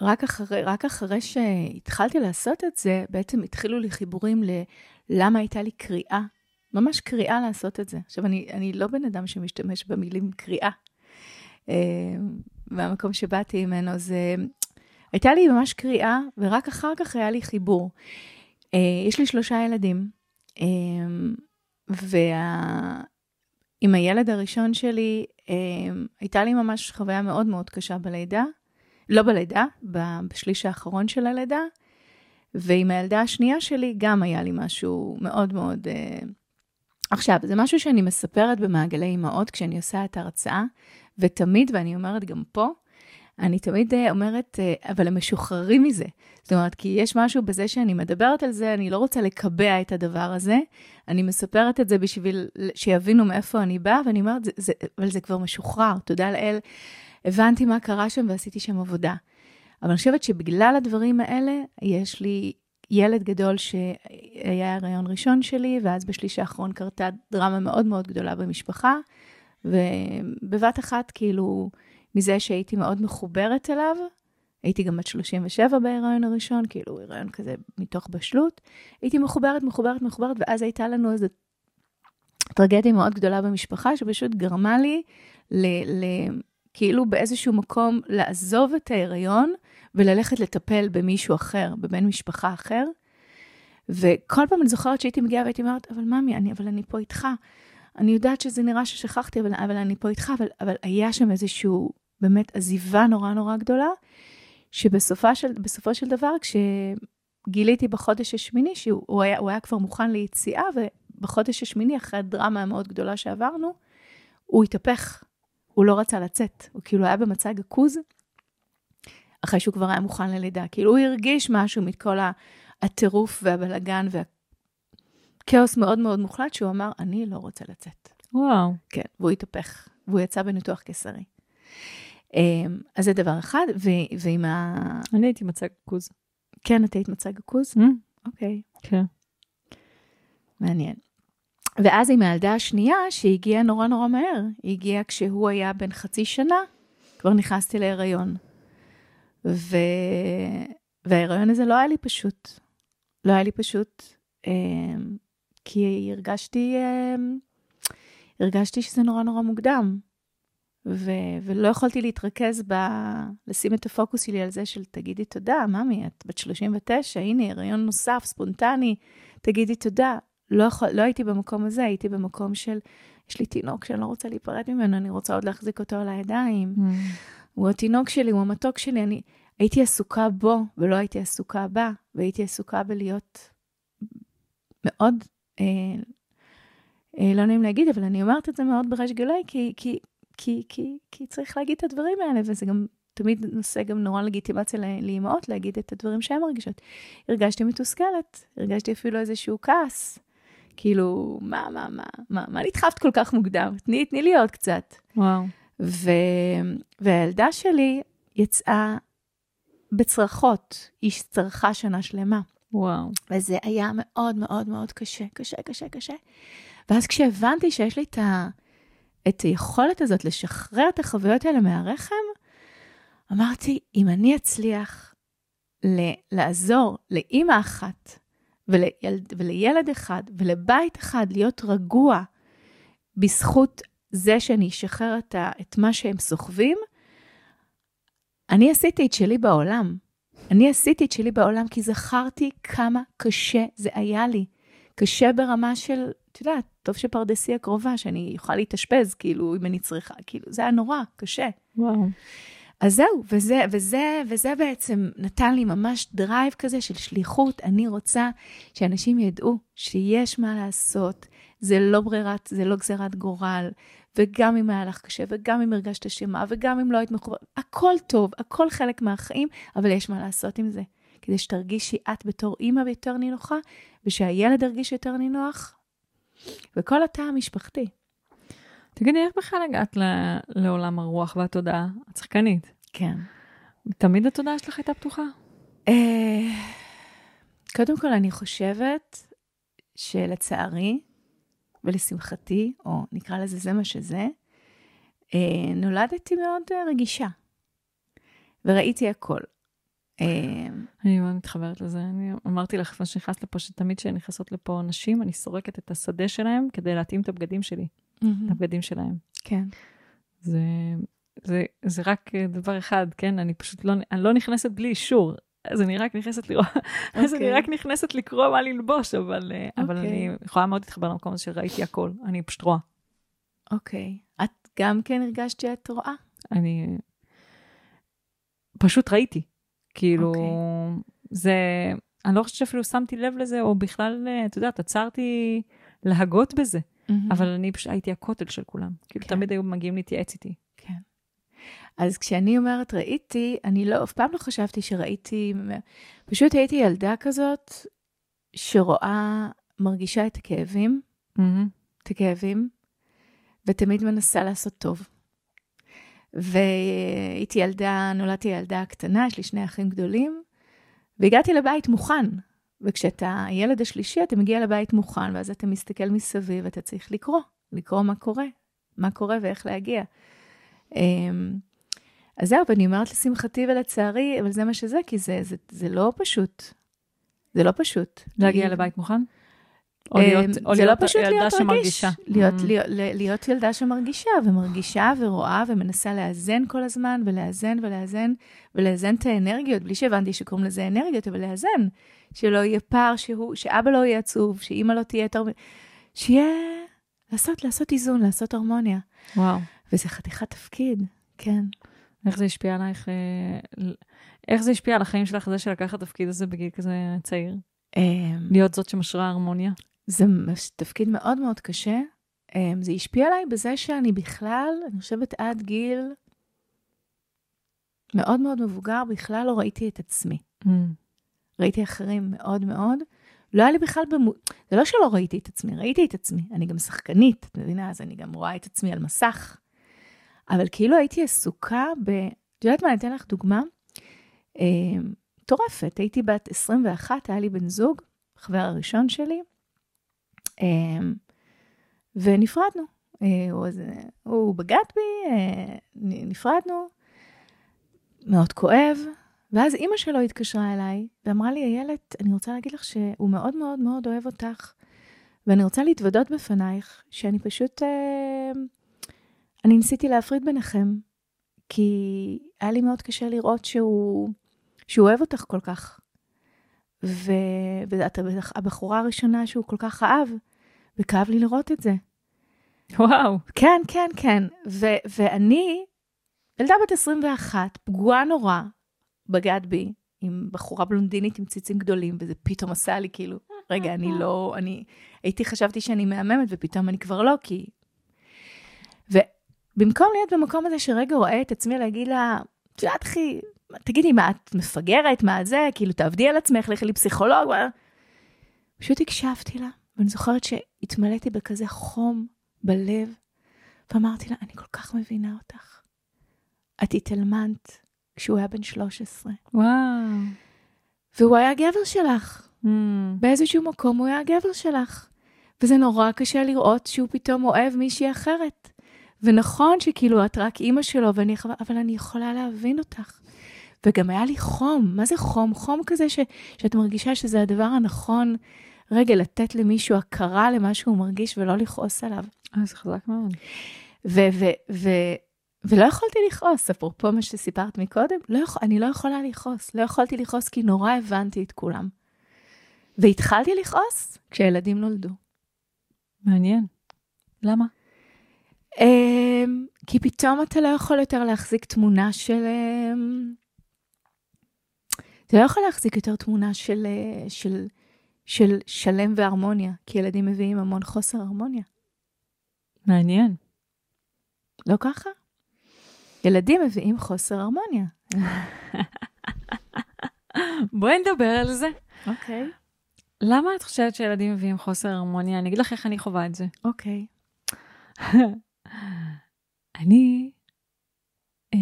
רק אחרי, רק אחרי שהתחלתי לעשות את זה, בעצם התחילו לי חיבורים ללמה הייתה לי קריאה ממש קריאה לעשות את זה. עכשיו, אני, אני לא בן אדם שמשתמש במילים קריאה. אה, מהמקום שבאתי ממנו, זה... הייתה לי ממש קריאה, ורק אחר כך היה לי חיבור. אה, יש לי שלושה ילדים, אה, ועם הילד הראשון שלי, הייתה לי ממש חוויה מאוד מאוד קשה בלידה. לא בלידה, בשליש האחרון של הלידה. ועם הילדה השנייה שלי גם היה לי משהו מאוד מאוד עכשיו, זה משהו שאני מספרת במעגלי אימהות כשאני עושה את ההרצאה, ותמיד, ואני אומרת גם פה, אני תמיד אה, אומרת, אה, אבל הם משוחררים מזה. זאת אומרת, כי יש משהו בזה שאני מדברת על זה, אני לא רוצה לקבע את הדבר הזה, אני מספרת את זה בשביל שיבינו מאיפה אני באה, ואני אומרת, זה, זה, אבל זה כבר משוחרר, תודה לאל, הבנתי מה קרה שם ועשיתי שם עבודה. אבל אני חושבת שבגלל הדברים האלה, יש לי ילד גדול שהיה הריון ראשון שלי, ואז בשליש האחרון קרתה דרמה מאוד מאוד גדולה במשפחה, ובבת אחת, כאילו, מזה שהייתי מאוד מחוברת אליו, הייתי גם בת 37 בהיריון הראשון, כאילו, הריון כזה מתוך בשלות, הייתי מחוברת, מחוברת, מחוברת, ואז הייתה לנו איזו טרגדיה מאוד גדולה במשפחה, שפשוט גרמה לי ל... ל כאילו באיזשהו מקום לעזוב את ההיריון וללכת לטפל במישהו אחר, בבן משפחה אחר. וכל פעם אני זוכרת שהייתי מגיעה והייתי אומרת, אבל ממי, אני, אבל אני פה איתך. אני יודעת שזה נראה ששכחתי, אבל, אבל אני פה איתך, אבל, אבל היה שם איזשהו, באמת, עזיבה נורא נורא גדולה, שבסופו של, של דבר, כשגיליתי בחודש השמיני, שהוא היה, היה כבר מוכן ליציאה, ובחודש השמיני, אחרי הדרמה המאוד גדולה שעברנו, הוא התהפך, הוא לא רצה לצאת, הוא כאילו היה במצג עכוז, אחרי שהוא כבר היה מוכן ללידה. כאילו הוא הרגיש משהו מכל הטירוף והבלגן והכאוס מאוד מאוד מוחלט, שהוא אמר, אני לא רוצה לצאת. וואו. כן, והוא התהפך, והוא יצא בניתוח קיסרי. אמ, אז זה דבר אחד, ו- ועם ה... אני הייתי מצג עכוז. כן, את היית מצג עכוז? Mm. אוקיי. כן. מעניין. ואז עם הילדה השנייה, שהגיעה נורא נורא מהר, היא הגיעה כשהוא היה בן חצי שנה, כבר נכנסתי להיריון. ו... וההיריון הזה לא היה לי פשוט. לא היה לי פשוט, אה, כי הרגשתי, אה, הרגשתי שזה נורא נורא מוקדם. ו- ולא יכולתי להתרכז ב... לשים את הפוקוס שלי על זה של תגידי תודה, ממי, את בת 39, הנה, הריון נוסף, ספונטני, תגידי תודה. לא, יכול, לא הייתי במקום הזה, הייתי במקום של, יש לי תינוק שאני לא רוצה להיפרד ממנו, אני רוצה עוד להחזיק אותו על הידיים. Mm. הוא התינוק שלי, הוא המתוק שלי, אני הייתי עסוקה בו ולא הייתי עסוקה בה, והייתי עסוקה בלהיות מאוד, אה, אה, לא נעים להגיד, אבל אני אומרת את זה מאוד בריש גלי, כי, כי, כי, כי, כי צריך להגיד את הדברים האלה, וזה גם תמיד נושא גם נורא לגיטימציה לאימהות להגיד את הדברים שהן מרגישות. הרגשתי מתוסכלת, הרגשתי אפילו איזשהו כעס. כאילו, מה, מה, מה, מה, מה נדחפת כל כך מוקדם? תני, תני לי עוד קצת. וואו. ו... והילדה שלי יצאה בצרחות, היא צרחה שנה שלמה. וואו. וזה היה מאוד מאוד מאוד קשה, קשה, קשה, קשה. ואז כשהבנתי שיש לי את, ה... את היכולת הזאת לשחרר את החוויות האלה מהרחם, אמרתי, אם אני אצליח ל... לעזור לאימא אחת ולילד, ולילד אחד ולבית אחד להיות רגוע בזכות זה שאני אשחרר את, ה, את מה שהם סוחבים, אני עשיתי את שלי בעולם. אני עשיתי את שלי בעולם כי זכרתי כמה קשה זה היה לי. קשה ברמה של, את יודעת, טוב שפרדסיה קרובה, שאני אוכל להתאשפז, כאילו, אם אני צריכה, כאילו, זה היה נורא, קשה. וואו. אז זהו, וזה, וזה, וזה בעצם נתן לי ממש drive כזה של שליחות. אני רוצה שאנשים ידעו שיש מה לעשות, זה לא ברירת, זה לא גזירת גורל, וגם אם היה לך קשה, וגם אם הרגשת אשמה, וגם אם לא היית מחובר, הכל טוב, הכל חלק מהחיים, אבל יש מה לעשות עם זה. כדי שתרגישי את בתור אימא יותר נינוחה, ושהילד ירגיש יותר נינוח, וכל התא המשפחתי. תגידי, איך בכלל הגעת לעולם הרוח והתודעה? את שחקנית. כן. תמיד התודעה שלך הייתה פתוחה? אה, קודם כל, אני חושבת שלצערי, ולשמחתי, או נקרא לזה זה מה שזה, אה, נולדתי מאוד אה, רגישה, וראיתי הכל. אני מאוד מתחברת לזה. אני אמרתי לך לפני שנכנסת לפה, שתמיד כשנכנסות לפה נשים, אני סורקת את השדה שלהם כדי להתאים את הבגדים שלי. mm-hmm. לבגדים שלהם. כן. זה, זה, זה רק דבר אחד, כן? אני פשוט לא, אני לא נכנסת בלי אישור. אז אני רק נכנסת לראות, okay. אז אני אוקיי. רק נכנסת לקרוא מה ללבוש, אבל, okay. אבל אני אוקיי. יכולה מאוד להתחבר למקום הזה שראיתי הכל, אני פשוט רואה. אוקיי. Okay. את גם כן הרגשת שאת רואה? אני פשוט ראיתי. כאילו, okay. אוקיי. זה, אני לא חושבת שאפילו שמתי לב לזה, או בכלל, את יודעת, עצרתי להגות בזה. Mm-hmm. אבל אני פשוט הייתי הכותל של כולם. כאילו, כן. תמיד היו מגיעים להתייעץ איתי. אז כשאני אומרת ראיתי, אני לא, אף פעם לא חשבתי שראיתי, פשוט הייתי ילדה כזאת שרואה, מרגישה את הכאבים, mm-hmm. את הכאבים, ותמיד מנסה לעשות טוב. והייתי ילדה, נולדתי ילדה קטנה, יש לי שני אחים גדולים, והגעתי לבית מוכן. וכשאתה הילד השלישי, אתה מגיע לבית מוכן, ואז אתה מסתכל מסביב, ואתה צריך לקרוא, לקרוא מה קורה, מה קורה ואיך להגיע. אמ, אז זהו, ואני אומרת לשמחתי ולצערי, אבל זה מה שזה, כי זה, זה, זה לא פשוט. זה לא פשוט. להגיע. לבית מוכן? או להיות, או זה להיות לא פשוט ילדה להיות שמרגישה. רגיש, להיות, Mm. להיות, להיות ילדה שמרגישה, ומרגישה ורואה ומנסה לאזן כל הזמן, ולאזן ולאזן, ולאזן את האנרגיות, בלי שהבנתי שקוראים לזה אנרגיות, אבל לאזן. שלא יהיה פער, שהוא, שאבא לא יהיה עצוב, שאימא לא תהיה יותר... שיהיה... לעשות, לעשות איזון, לעשות הרמוניה. וואו. וזה חתיכת תפקיד, כן. איך זה השפיע עלייך, אה, איך זה השפיע על החיים שלך, זה שלקחת תפקיד הזה בגיל כזה צעיר? אמ, להיות זאת שמשרה הרמוניה? זה תפקיד מאוד מאוד קשה. אמ, זה השפיע עליי בזה שאני בכלל, אני חושבת עד גיל מאוד מאוד מבוגר, בכלל לא ראיתי את עצמי. Mm. ראיתי אחרים מאוד מאוד. לא היה לי בכלל במו... זה לא שלא ראיתי את עצמי, ראיתי את עצמי. אני גם שחקנית, את מבינה? אז אני גם רואה את עצמי על מסך. אבל כאילו הייתי עסוקה ב... את יודעת מה, אני אתן לך דוגמה. אה, מטורפת, הייתי בת 21, היה לי בן זוג, החבר הראשון שלי, אה, ונפרדנו. אה, הוא, הוא בגד בי, נפרדנו, מאוד כואב. ואז אימא שלו התקשרה אליי ואמרה לי, איילת, אני רוצה להגיד לך שהוא מאוד מאוד מאוד אוהב אותך, ואני רוצה להתוודות בפנייך שאני פשוט, אה, אני ניסיתי להפריד ביניכם, כי היה לי מאוד קשה לראות שהוא, שהוא אוהב אותך כל כך. ו... ואת הבחורה הראשונה שהוא כל כך אהב, וכאב לי לראות את זה. וואו. כן, כן, כן. ו- ואני, ילדה בת 21, פגועה נורא, בגד בי, עם בחורה בלונדינית עם ציצים גדולים, וזה פתאום עשה לי כאילו, רגע, אני לא, אני, הייתי, חשבתי שאני מהממת, ופתאום אני כבר לא, כי... ובמקום להיות במקום הזה שרגע רואה את עצמי להגיד לה, את יודעת, אחי, תגידי, מה, את מפגרת, מה את זה, כאילו, תעבדי על עצמך, לכי לפסיכולוג, מה... פשוט הקשבתי לה, ואני זוכרת שהתמלאתי בכזה חום בלב, ואמרתי לה, אני כל כך מבינה אותך. את התאלמנת כשהוא היה בן 13, וואו. והוא היה גבר שלך. Mm. באיזשהו מקום הוא היה הגבר שלך. וזה נורא קשה לראות שהוא פתאום אוהב מישהי אחרת. ונכון שכאילו את רק אימא שלו, ואני, אבל אני יכולה להבין אותך. וגם היה לי חום, מה זה חום? חום כזה ש, שאת מרגישה שזה הדבר הנכון, רגע, לתת למישהו הכרה למה שהוא מרגיש ולא לכעוס עליו. אה, זה חזק מאוד. ו- ו- ו- ולא יכולתי לכעוס, אפרופו מה שסיפרת מקודם, לא יכול, אני לא יכולה לכעוס. לא יכולתי לכעוס כי נורא הבנתי את כולם. והתחלתי לכעוס כשהילדים נולדו. מעניין. למה? Um, כי פתאום אתה לא יכול יותר להחזיק תמונה של... Um, אתה לא יכול להחזיק יותר תמונה של, uh, של, של שלם והרמוניה, כי ילדים מביאים המון חוסר הרמוניה. מעניין. לא ככה? ילדים מביאים חוסר הרמוניה. בואי נדבר על זה. אוקיי. למה את חושבת שילדים מביאים חוסר הרמוניה? אני אגיד לך איך אני חווה את זה. אוקיי. אני, אה,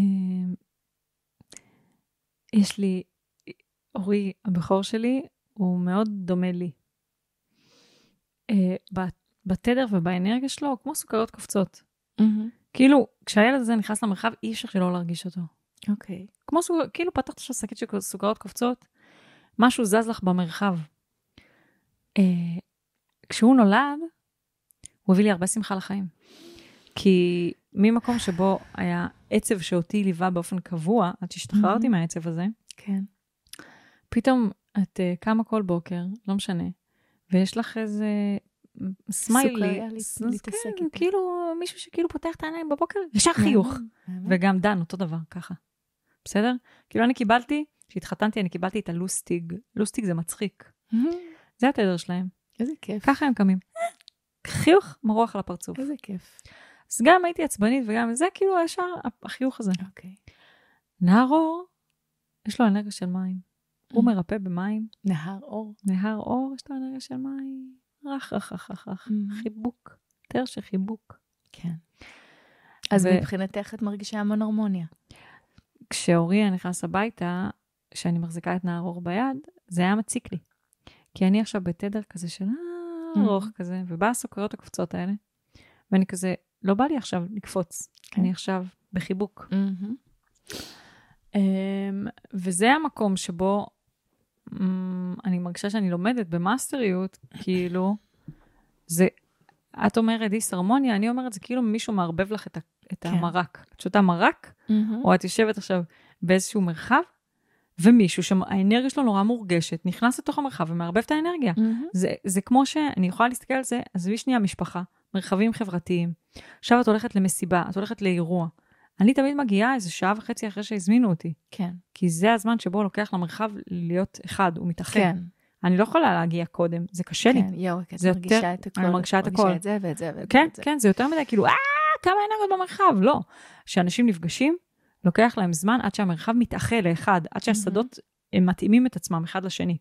יש לי, אורי הבכור שלי, הוא מאוד דומה לי. אה, בתדר ובאנרגיה שלו, הוא כמו סוכריות קופצות. כאילו, כשהילד הזה נכנס למרחב, אי אפשר שלא להרגיש אותו. אוקיי. כמו סוכר, כאילו פתחת עכשיו שקית של סוכריות קופצות, משהו זז לך במרחב. אה, כשהוא נולד, הוא הביא לי הרבה שמחה לחיים. כי ממקום שבו היה עצב שאותי ליווה באופן קבוע, עד שהשתחררתי Mhm. מהעצב הזה, כן. פתאום את uh, קמה כל בוקר, לא משנה, ויש לך איזה סמיילי, אז להתעסק כן, איתה. כאילו מישהו שכאילו פותח את העיניים בבוקר, ישר חיוך. וגם דן, אותו דבר, ככה. בסדר? כאילו אני קיבלתי, כשהתחתנתי אני קיבלתי את הלוסטיג. לוסטיג זה מצחיק. זה התדר שלהם. איזה כיף. ככה הם קמים. חיוך מרוח על הפרצוף. איזה כיף. אז גם הייתי עצבנית וגם זה כאילו ישר החיוך הזה. אוקיי. נהר אור, יש לו אנרגיה של מים. הוא Mm. מרפא במים. נהר אור. נהר אור, יש לו אנרגיה של מים. רך, רך, רך, רך, רך. Mm. חיבוק. תדר של חיבוק. כן. אז ו- מבחינתך את מרגישה המון הרמוניה. כשאורי נכנס הביתה, שאני מחזיקה את נהר אור ביד, זה היה מציק לי. כי אני עכשיו בתדר כזה של Mhm. ארוך כזה, ובאה הסוכריות הקופצות האלה, ואני כזה, לא בא לי עכשיו לקפוץ, כן. אני עכשיו בחיבוק. אמ, וזה המקום שבו אמ, אני מרגישה שאני לומדת במאסטריות, כאילו, זה, את אומרת דיסהרמוניה, אני אומרת, זה כאילו מישהו מערבב לך את, את כן. המרק. את שותה מרק, mm-hmm. או את יושבת עכשיו באיזשהו מרחב, ומישהו שהאנרגיה שלו נורא מורגשת, נכנס לתוך המרחב ומערבב את האנרגיה. Mm-hmm. זה, זה כמו שאני יכולה להסתכל על זה, עזבי שנייה משפחה, מרחבים חברתיים. עכשיו את הולכת למסיבה, את הולכת לאירוע. אני תמיד מגיעה איזה שעה וחצי אחרי שהזמינו אותי. כן. כי זה הזמן שבו לוקח למרחב להיות אחד, הוא מתאחד. כן. אני לא יכולה להגיע קודם, זה קשה לי. כן, יואו, כי את מרגישה יותר, את הכל. אני מרגישה את הכל. מרגישה את זה ואת זה ואת כן, זה. כן, זה יותר מדי, כאילו, אה, כמה אנרגיות במרחב. לא. כשאנשים נפגשים, לוקח להם זמן עד שהמרחב מתאחה לאחד, עד שהשדות הם מתאימים את עצמם אחד לשני.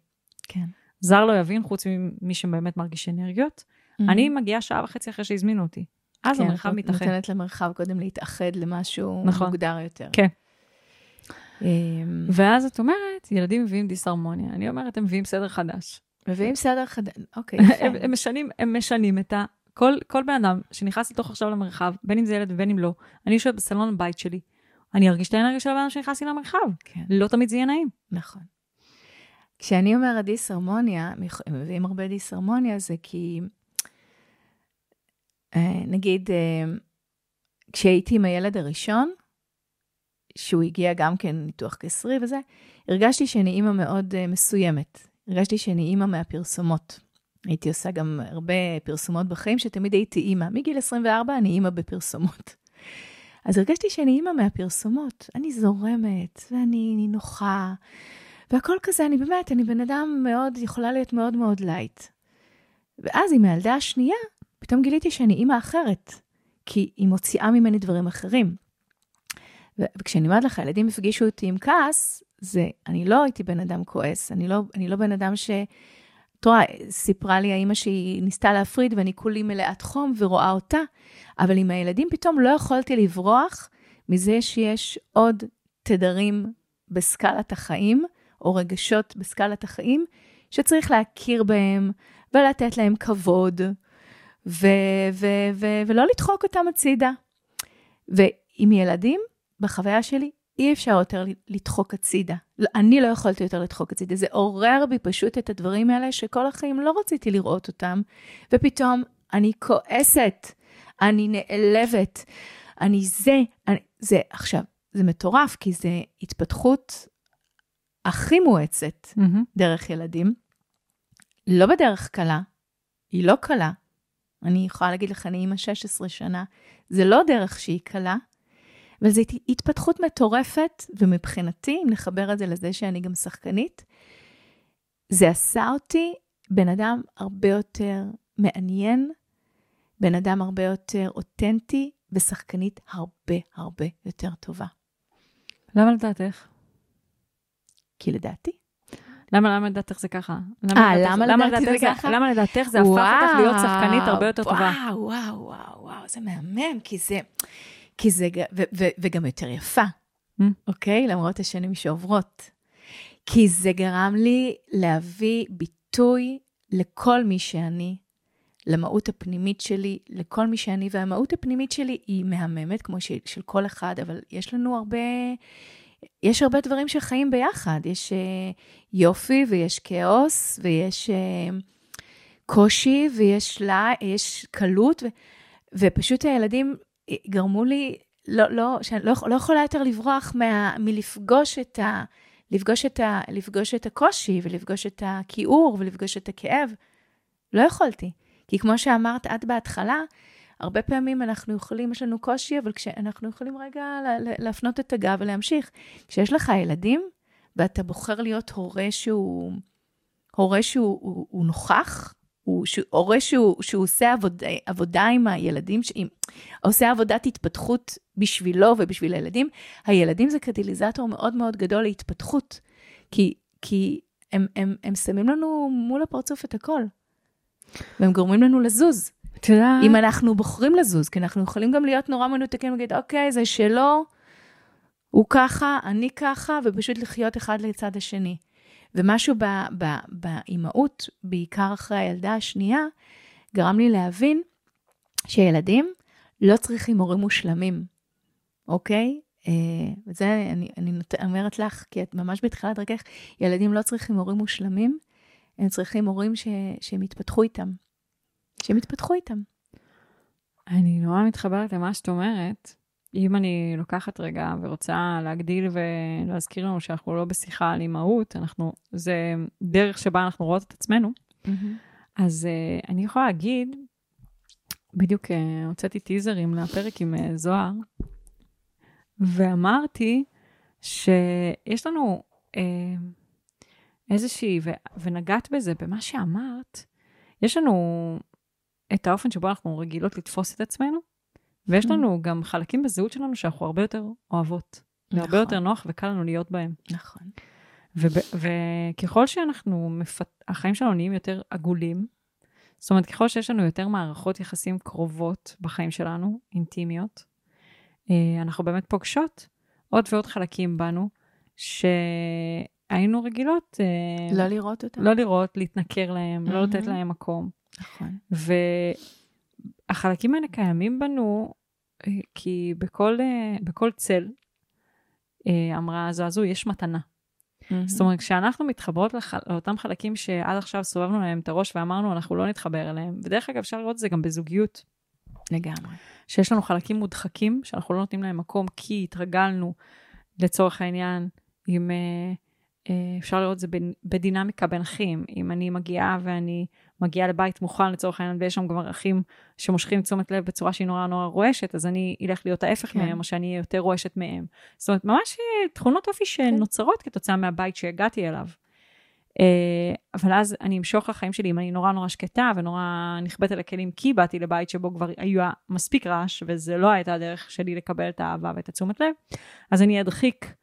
כן. זר לא יבין, חוץ ממי שבאמת מרגיש אנרגיות. אני מגיעה שעה וחצי אחרי שהזמינו אותי. אז כן, המרחב מתאחד. כן, נותנת למרחב קודם להתאחד למשהו נכון. מוגדר יותר. כן. אמ, ואז את אומרת, ילדים מביאים דיסהרמוניה. אני אומרת, הם מביאים סדר חדש. מביאים סדר חדש, אוקיי. הם, הם, משנים, הם משנים את ה... כל, כל בן אדם שנכנס לתוך עכשיו למרחב, בין אם זה ילד ובין אם לא, אני יושבת בסלון הבית שלי, אני ארגיש את האנרגיה של הבן אדם שנכנסתי למרחב. כן. לא תמיד זה יהיה נעים. נכון. כשאני אומרת דיסהרמוניה, הם מביאים הרבה דיסהרמוניה, זה כי, נגיד, אה, כשהייתי עם הילד הראשון, שהוא הגיע גם כן ניתוח כסרי וזה, הרגשתי שאני אימא מאוד uh, מסוימת. הרגשתי שאני אימא מהפרסומות. הייתי עושה גם הרבה פרסומות בחיים, שתמיד הייתי אימא. מגיל 24 אני אימא בפרסומות. אז הרגשתי שאני אימא מהפרסומות. אני זורמת, ואני נוחה, והכל כזה, אני באמת, אני בן אדם מאוד, יכולה להיות מאוד מאוד light. ואז עם הילדה השנייה, פתאום גיליתי שאני אימא אחרת, כי היא מוציאה ממני דברים אחרים. וכשאני אומרת לך, ילדים הפגישו אותי עם כעס, זה, אני לא הייתי בן אדם כועס, אני לא, אני לא בן אדם ש... את רואה, סיפרה לי האימא שהיא ניסתה להפריד ואני כולי מלאת חום ורואה אותה, אבל עם הילדים פתאום לא יכולתי לברוח מזה שיש עוד תדרים בסקלת החיים, או רגשות בסקלת החיים, שצריך להכיר בהם ולתת להם כבוד, ו- ו- ו- ולא לדחוק אותם הצידה. ועם ילדים, בחוויה שלי, אי אפשר יותר לדחוק הצידה. לא, אני לא יכולתי יותר לדחוק הצידה. זה עורר בי פשוט את הדברים האלה שכל החיים לא רציתי לראות אותם, ופתאום אני כועסת, אני נעלבת, אני זה, אני, זה, עכשיו, זה מטורף, כי זה התפתחות הכי מואצת mm-hmm. דרך ילדים. לא בדרך קלה, היא לא קלה. אני יכולה להגיד לך, אני אימא 16 שנה, זה לא דרך שהיא קלה, אבל זו התפתחות מטורפת, ומבחינתי, אם נחבר את זה לזה שאני גם שחקנית, זה עשה אותי בן אדם הרבה יותר מעניין, בן אדם הרבה יותר אותנטי, ושחקנית הרבה הרבה יותר טובה. למה לדעתך? כי לדעתי. למה, למה לדעתך זה ככה? אה, למה לדעתי זה ככה? למה לדעתך זה הפך אותך להיות שחקנית הרבה יותר טובה? וואו, וואו, וואו, וואו, זה מהמם, כי זה... כי זה, ו, ו, וגם יותר יפה, mm. אוקיי? למרות השנים שעוברות. כי זה גרם לי להביא ביטוי לכל מי שאני, למהות הפנימית שלי, לכל מי שאני, והמהות הפנימית שלי היא מהממת, כמו של כל אחד, אבל יש לנו הרבה, יש הרבה דברים שחיים ביחד. יש uh, יופי ויש כאוס ויש uh, קושי ויש לה, יש קלות, ו, ופשוט הילדים גרמו לי, לא, לא, שאני לא, לא יכולה יותר לברוח מה, מלפגוש את ה... לפגוש את, ה, לפגוש את הקושי ולפגוש את הכיעור ולפגוש את הכאב. לא יכולתי. כי כמו שאמרת את בהתחלה, הרבה פעמים אנחנו יכולים, יש לנו קושי, אבל כשאנחנו יכולים רגע להפנות את הגב ולהמשיך. כשיש לך ילדים, ואתה בוחר להיות הורה שהוא, הורה שהוא הוא, הוא נוכח, הוא הורה שהוא, שהוא עושה עבודה, עבודה עם הילדים, עם, עושה עבודת התפתחות בשבילו ובשביל הילדים, הילדים זה קטליזטור מאוד מאוד גדול להתפתחות, כי, כי הם, הם, הם שמים לנו מול הפרצוף את הכל, והם גורמים לנו לזוז. תודה. אם אנחנו בוחרים לזוז, כי אנחנו יכולים גם להיות נורא מנותקים ולהגיד, אוקיי, זה שלו, הוא ככה, אני ככה, ופשוט לחיות אחד לצד השני. ומשהו באימהות, בעיקר אחרי הילדה השנייה, גרם לי להבין שילדים לא צריכים הורים מושלמים, אוקיי? אה, וזה אני, אני אומרת לך, כי את ממש בתחילת דרכך, ילדים לא צריכים הורים מושלמים, הם צריכים הורים ש, שהם יתפתחו איתם. שהם יתפתחו איתם. אני נורא מתחברת למה שאת אומרת. אם אני לוקחת רגע ורוצה להגדיל ולהזכיר לנו שאנחנו לא בשיחה על אימהות, אנחנו, זה דרך שבה אנחנו רואות את עצמנו. Mm-hmm. אז uh, אני יכולה להגיד, בדיוק uh, הוצאתי טיזרים לפרק עם uh, זוהר, ואמרתי שיש לנו uh, איזושהי, ו, ונגעת בזה, במה שאמרת, יש לנו את האופן שבו אנחנו רגילות לתפוס את עצמנו, ויש mm. לנו גם חלקים בזהות שלנו שאנחנו הרבה יותר אוהבות, נכון. והרבה יותר נוח וקל לנו להיות בהם. נכון. וככל שאנחנו, מפת... החיים שלנו נהיים יותר עגולים, זאת אומרת, ככל שיש לנו יותר מערכות יחסים קרובות בחיים שלנו, אינטימיות, אה, אנחנו באמת פוגשות עוד ועוד חלקים בנו, שהיינו רגילות... אה, לא לראות אותם. לא לראות, להתנכר להם, mm-hmm. לא לתת להם מקום. נכון. והחלקים האלה קיימים בנו, אה, כי בכל, בכל צל, אמרה זעזוע, יש מתנה. Mm-hmm. זאת אומרת, כשאנחנו מתחברות לח... לאותם חלקים שעד עכשיו סובבנו להם את הראש ואמרנו, אנחנו לא נתחבר אליהם, ודרך אגב, אפשר לראות את זה גם בזוגיות. לגמרי. שיש לנו חלקים מודחקים, שאנחנו לא נותנים להם מקום, כי התרגלנו, לצורך העניין, עם... אה, אה, אפשר לראות את זה בדינמיקה בין אחים. אם אני מגיעה ואני מגיעה לבית מוכן לצורך העניין, ויש שם כבר אחים שמושכים תשומת לב בצורה שהיא נורא נורא רועשת, אז אני אלך להיות ההפך כן. מהם, או שאני אהיה יותר רועשת מהם. זאת אומרת, ממש אה, תכונות אופי שנוצרות כן. כתוצאה מהבית שהגעתי אליו. אה, אבל אז אני אמשוך לחיים שלי, אם אני נורא נורא שקטה ונורא נכבדת על הכלים, כי באתי לבית שבו כבר היה מספיק רעש, וזה לא הייתה הדרך שלי לקבל את האהבה ואת התשומת לב, אז אני אדחיק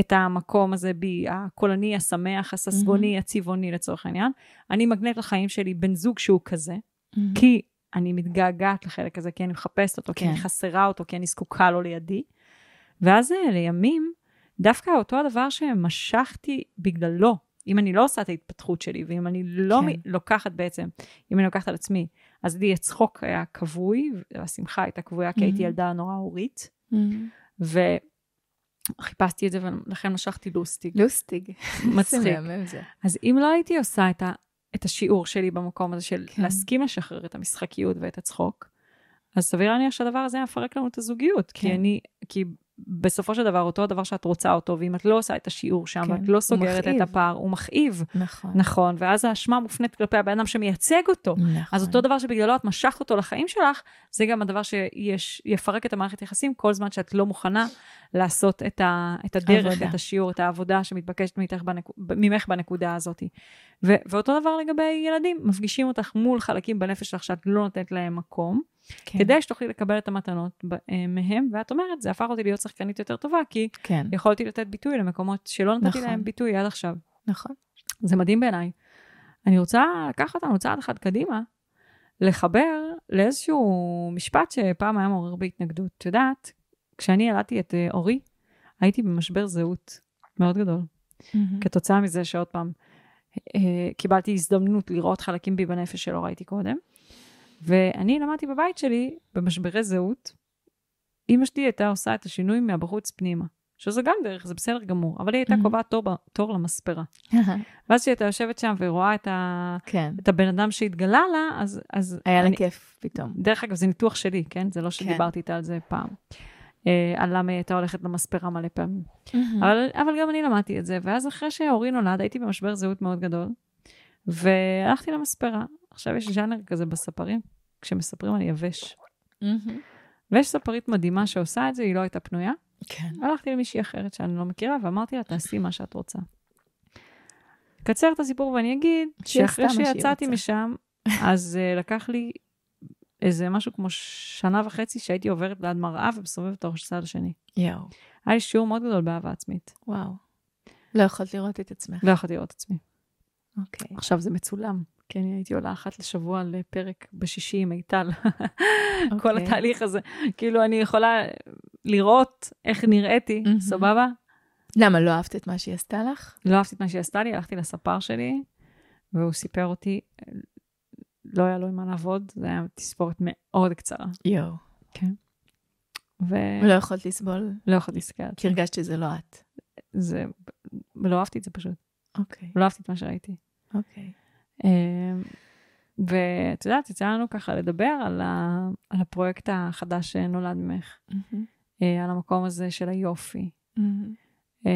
את המקום הזה בי, הקולני, השמח, הססגוני, mm-hmm. הצבעוני לצורך העניין. אני מגנט לחיים שלי בן זוג שהוא כזה, mm-hmm. כי אני מתגעגעת לחלק הזה, כי אני מחפשת אותו, כן. כי אני כן. חסרה אותו, כי אני זקוקה לו לידי. ואז אה, לימים, דווקא אותו הדבר שמשכתי בגללו, אם אני לא עושה את ההתפתחות שלי, ואם אני לא כן. לוקחת בעצם, אם אני לוקחת על עצמי, אז לי הצחוק היה כבוי, והשמחה הייתה כבויה, כי mm-hmm. הייתי ילדה נורא הורית. Mm-hmm. חיפשתי את זה ולכן משכתי לוסטיג. לוסטיג. מצחיק. אז אם לא הייתי עושה את, ה, את השיעור שלי במקום הזה של כן. להסכים לשחרר את המשחקיות ואת הצחוק, אז סביר להניח שהדבר הזה יפרק לנו את הזוגיות. כן. כי אני, כי בסופו של דבר, אותו הדבר שאת רוצה אותו, ואם את לא עושה את השיעור שם, כן, ואת לא סוגרת את הפער, הוא מכאיב. נכון. נכון, ואז האשמה מופנית כלפי הבן אדם שמייצג אותו. נכון. אז אותו דבר שבגללו את משכת אותו לחיים שלך, זה גם הדבר שיפרק את המערכת יחסים כל זמן שאת לא מוכנה לעשות את, ה, את הדרך, עבודה. את השיעור, את העבודה שמתבקשת בנק, ממך בנקודה הזאת. ו, ואותו דבר לגבי ילדים, מפגישים אותך מול חלקים בנפש שלך שאת לא נותנת להם מקום. כן. כדי שתוכלי לקבל את המתנות אה, מהם, ואת אומרת, זה הפך אותי להיות שחקנית יותר טובה, כי כן. יכולתי לתת ביטוי למקומות שלא נתתי נכון. להם ביטוי עד עכשיו. נכון. זה מדהים בעיניי. אני רוצה לקחת אותנו צעד אחד קדימה, לחבר לאיזשהו משפט שפעם היה מעורר בהתנגדות. את יודעת, כשאני ילדתי את אה, אורי, הייתי במשבר זהות מאוד גדול. Mm-hmm. כתוצאה מזה שעוד פעם, אה, קיבלתי הזדמנות לראות חלקים בי בנפש שלא ראיתי קודם. ואני למדתי בבית שלי, במשברי זהות, אמא שלי הייתה עושה את השינוי מהבחוץ פנימה. שזה גם דרך, זה בסדר גמור, אבל היא הייתה קובעת תור, תור למספרה. ואז כשהיא הייתה יושבת שם ורואה את, ה... כן. את הבן אדם שהתגלה לה, אז... אז היה לה כיף פתאום. דרך אגב, זה ניתוח שלי, כן? זה לא כן. שדיברתי כן. איתה על זה פעם. אה, על למה היא הייתה הולכת למספרה מלא פעמים. אבל, אבל גם אני למדתי את זה, ואז אחרי שאורי נולד, הייתי במשבר זהות מאוד גדול, והלכתי למספרה. עכשיו יש ז'אנר כזה בספרים, כשמספרים על יבש. Mm-hmm. ויש ספרית מדהימה שעושה את זה, היא לא הייתה פנויה. כן. הלכתי למישהי אחרת שאני לא מכירה, ואמרתי לה, תעשי מה שאת רוצה. קצר את הסיפור ואני אגיד, שאחרי שיצאתי משם, אז uh, לקח לי איזה משהו כמו שנה וחצי שהייתי עוברת ליד מראה ומסובבת את הראש השני. יואו. היה לי שיעור מאוד גדול באהבה עצמית. וואו. לא יכולת לראות את עצמך. לא יכולתי לראות את עצמי. אוקיי. Okay. עכשיו זה מצולם. כי אני הייתי עולה אחת לשבוע לפרק בשישי עם מיטל. Okay. כל אוקיי. התהליך הזה. כאילו, אני יכולה לראות איך נראיתי, mm-hmm. סבבה? למה, לא אהבת את מה שהיא עשתה לך? לא אהבתי את מה שהיא עשתה לי, הלכתי לספר שלי, והוא סיפר אותי, לא היה לו עם מה לעבוד, זה היה תספורת מאוד קצרה. יואו. כן. ו... ולא יכולת לסבול? לא יכולת להסתכל. כי הרגשת שזה לא את. זה, לא אהבתי את זה פשוט. אוקיי. לא אהבתי את מה שראיתי. אוקיי. אמ, ואת יודעת, יצא לנו ככה לדבר על, ה, על הפרויקט החדש שנולד ממך, mm-hmm. על המקום הזה של היופי. Mm-hmm.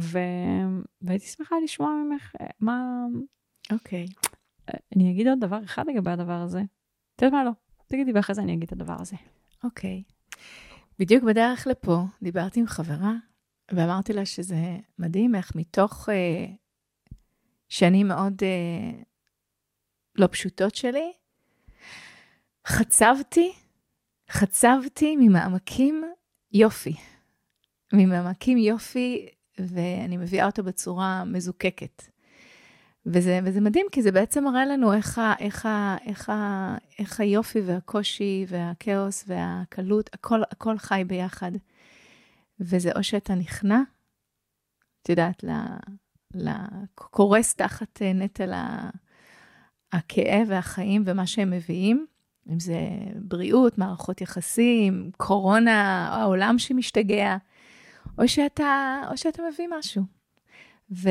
ו... והייתי שמחה לשמוע ממך מה... אוקיי. Okay. אני אגיד עוד דבר אחד לגבי הדבר הזה. את יודעת מה? לא. תגידי, ואחרי זה אני אגיד את הדבר הזה. אוקיי. Okay. בדיוק בדרך לפה דיברתי עם חברה, ואמרתי לה שזה מדהים איך מתוך שנים מאוד uh, לא פשוטות שלי, חצבתי, חצבתי ממעמקים יופי. ממעמקים יופי, ואני מביאה אותו בצורה מזוקקת. וזה, וזה מדהים, כי זה בעצם מראה לנו איך, ה, איך, ה, איך, ה, איך היופי והקושי והכאוס והקלות, הכל, הכל חי ביחד. וזה או שאתה נכנע, את יודעת, קורס תחת נטל ה, הכאב והחיים ומה שהם מביאים, אם זה בריאות, מערכות יחסים, קורונה, העולם שמשתגע, או שאתה, או שאתה מביא משהו. ו...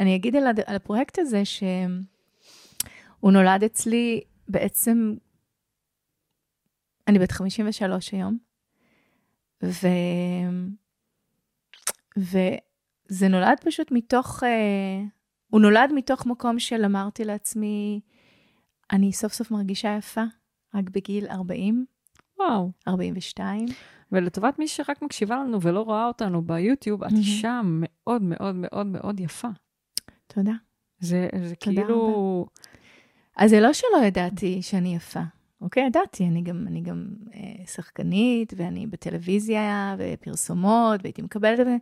אני אגיד על, הפרויקט הזה שהוא נולד אצלי בעצם, אני בת 53 היום, ו... וזה נולד פשוט מתוך, uh, הוא נולד מתוך מקום של אמרתי לעצמי, אני סוף סוף מרגישה יפה, רק בגיל 40. וואו. 42. ולטובת מי שרק מקשיבה לנו ולא רואה אותנו ביוטיוב, את אישה מאוד מאוד מאוד מאוד יפה. תודה. זה, זה תודה כאילו... רבה. אז זה לא שלא ידעתי שאני יפה. אוקיי, ידעתי, אני גם, אני גם אה, שחקנית, ואני בטלוויזיה, ופרסומות, והייתי מקבלת את זה,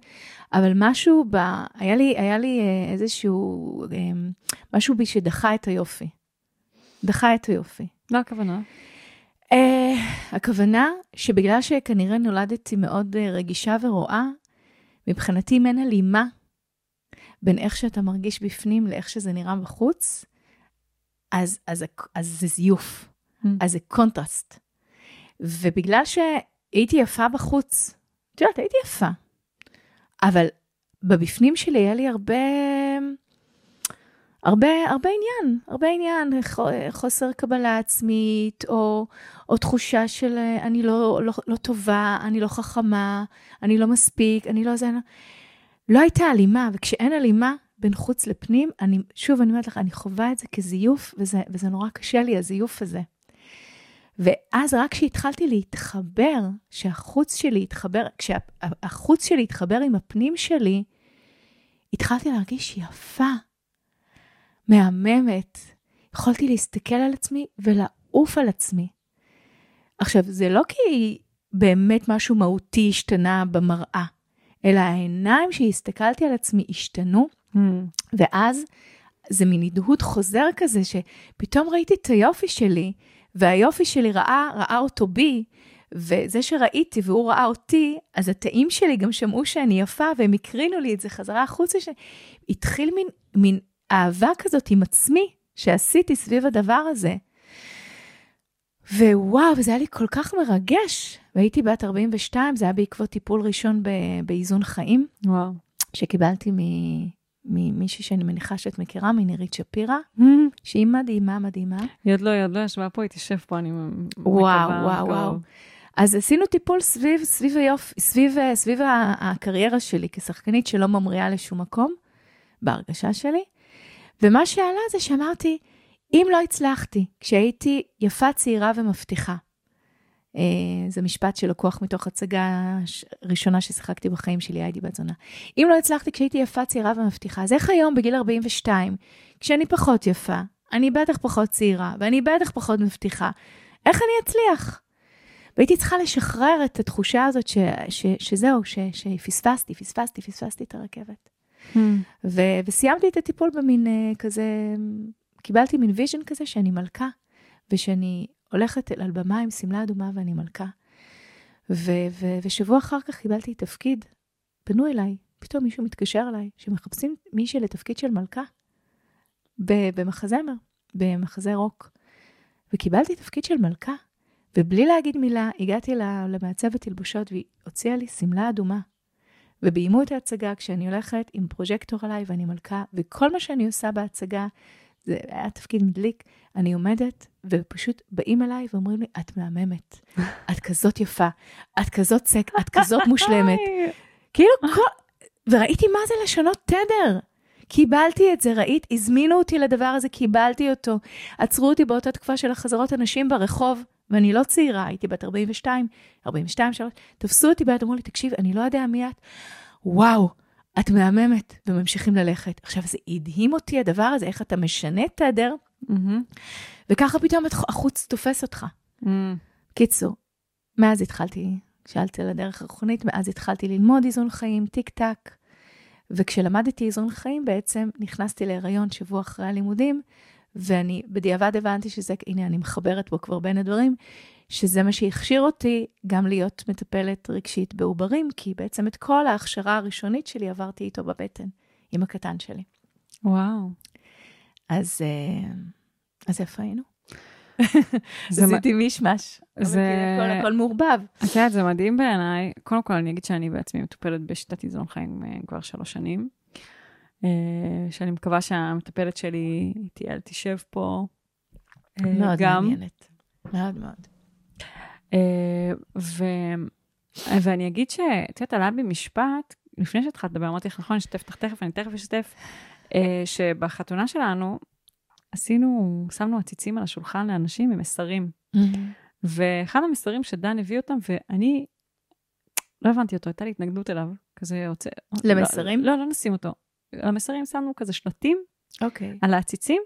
אבל משהו ב... היה לי, היה לי אה, איזשהו... אה, משהו בי שדחה את היופי. דחה את היופי. מה הכוונה? אה, הכוונה שבגלל שכנראה נולדתי מאוד אה, רגישה ורואה, מבחינתי אם אין הלימה בין איך שאתה מרגיש בפנים לאיך שזה נראה בחוץ, אז, אז, אז זה זיוף. אז זה קונטרסט. ובגלל שהייתי יפה בחוץ, את יודעת, הייתי יפה, אבל בבפנים שלי היה לי הרבה, הרבה, הרבה עניין, הרבה עניין, חוסר קבלה עצמית, או, או תחושה של אני לא, לא, לא טובה, אני לא חכמה, אני לא מספיק, אני לא זה. לא הייתה הלימה, וכשאין הלימה בין חוץ לפנים, אני, שוב, אני אומרת לך, אני חווה את זה כזיוף, וזה, וזה נורא קשה לי, הזיוף הזה. ואז רק כשהתחלתי להתחבר, שהחוץ שלי התחבר, כשהחוץ שלי התחבר עם הפנים שלי, התחלתי להרגיש יפה, מהממת. יכולתי להסתכל על עצמי ולעוף על עצמי. עכשיו, זה לא כי באמת משהו מהותי השתנה במראה, אלא העיניים שהסתכלתי על עצמי השתנו, mm. ואז זה מין הדהוד חוזר כזה, שפתאום ראיתי את היופי שלי, והיופי שלי ראה, ראה אותו בי, וזה שראיתי והוא ראה אותי, אז התאים שלי גם שמעו שאני יפה, והם הקרינו לי את זה חזרה החוצה, שהתחיל מין, מין אהבה כזאת עם עצמי, שעשיתי סביב הדבר הזה. ווואו, זה היה לי כל כך מרגש. והייתי בת 42, זה היה בעקבות טיפול ראשון באיזון חיים. וואו. שקיבלתי ממישהי שאני מניחה שאת מכירה, מנירית שפירא, mm. שהיא מדהימה, מדהימה. היא עוד לא, היא עוד לא ישבה פה, היא תשב פה, אני וואו, מקווה. וואו, וואו. אז עשינו טיפול סביב, סביב היופי, סביב, סביב הקריירה שלי כשחקנית שלא ממריאה לשום מקום, בהרגשה שלי. ומה שעלה זה שאמרתי, אם לא הצלחתי, כשהייתי יפה, צעירה ומבטיחה, אה, זה משפט שלקוח מתוך הצגה ראשונה ששיחקתי בחיים שלי, הייתי בת זונה. אם לא הצלחתי כשהייתי יפה, צעירה ומבטיחה, אז איך היום, בגיל 42, כשאני פחות יפה, אני בטח פחות צעירה, ואני בטח פחות מבטיחה, איך אני אצליח? והייתי צריכה לשחרר את התחושה הזאת ש, ש, שזהו, ש, שפספסתי, פספסתי, פספסתי את הרכבת. Hmm. ו, וסיימתי את הטיפול במין uh, כזה קיבלתי מין vision כזה שאני מלכה, ושאני הולכת על במה עם שמלה אדומה ואני מלכה. ו- ו- ושבוע אחר כך קיבלתי תפקיד, פנו אליי, פתאום מישהו מתקשר אליי, שמחפשים מישהי לתפקיד של מלכה, במחזמר, במחזה רוק. וקיבלתי תפקיד של מלכה, ובלי להגיד מילה, הגעתי למעצבת תלבושות והיא הוציאה לי שמלה אדומה. וביימו את ההצגה כשאני הולכת עם פרוג'קטור עליי ואני מלכה, וכל מה שאני עושה בהצגה זה היה תפקיד מדליק. אני עומדת, ופשוט באים אליי ואומרים לי, את מהממת, את כזאת יפה, את כזאת סק, את כזאת מושלמת. כאילו, כל... וראיתי מה זה לשנות תדר. קיבלתי את זה, ראית? הזמינו אותי לדבר הזה, קיבלתי אותו. עצרו אותי באותה תקופה של החזרות אנשים ברחוב, ואני לא צעירה, הייתי בת 42, 42, 3, תפסו אותי ביד, אמרו לי, תקשיב, אני לא יודע מי את. וואו, את מהממת, וממשיכים ללכת. עכשיו, זה הדהים אותי הדבר הזה, איך אתה משנה תדר, mm-hmm. וככה פתאום החוץ תופס אותך. Mm. קיצור, מאז התחלתי, שאלתי על הדרך הרוחנית, מאז התחלתי ללמוד איזון חיים, טיק טק. וכשלמדתי איזון חיים, בעצם נכנסתי להיריון שבוע אחרי הלימודים, ואני בדיעבד הבנתי שזה, הנה, אני מחברת בו כבר בין הדברים, שזה מה שהכשיר אותי גם להיות מטפלת רגשית בעוברים, כי בעצם את כל ההכשרה הראשונית שלי עברתי איתו בבטן, עם הקטן שלי. וואו. אז, אה, אז איפה היינו? עשיתי מישמש. זה... הכל, הכל מעורבב. את יודעת, זה מדהים בעיניי. קודם כל, אני אגיד שאני בעצמי מטופלת בשיטת איזון חיים אה, כבר שלוש שנים. אה, שאני מקווה שהמטפלת שלי, תהיה, תשב פה. מאוד גם. מעניינת. מאוד מאוד. ו... ואני אגיד שאת יודעת, עלה בי משפט, לפני שהתחלת לדבר, אמרתי לך, נכון, אשתף אותך תכף, אני תכף אשתף, שבחתונה שלנו, עשינו, שמנו עציצים על השולחן לאנשים עם מסרים. Mm-hmm. ואחד המסרים שדן הביא אותם, ואני לא הבנתי אותו, הייתה לי התנגדות אליו, כזה יוצא... למסרים? לא, לא, לא נשים אותו. למסרים שמנו כזה שלטים okay. אוקיי. על העציצים,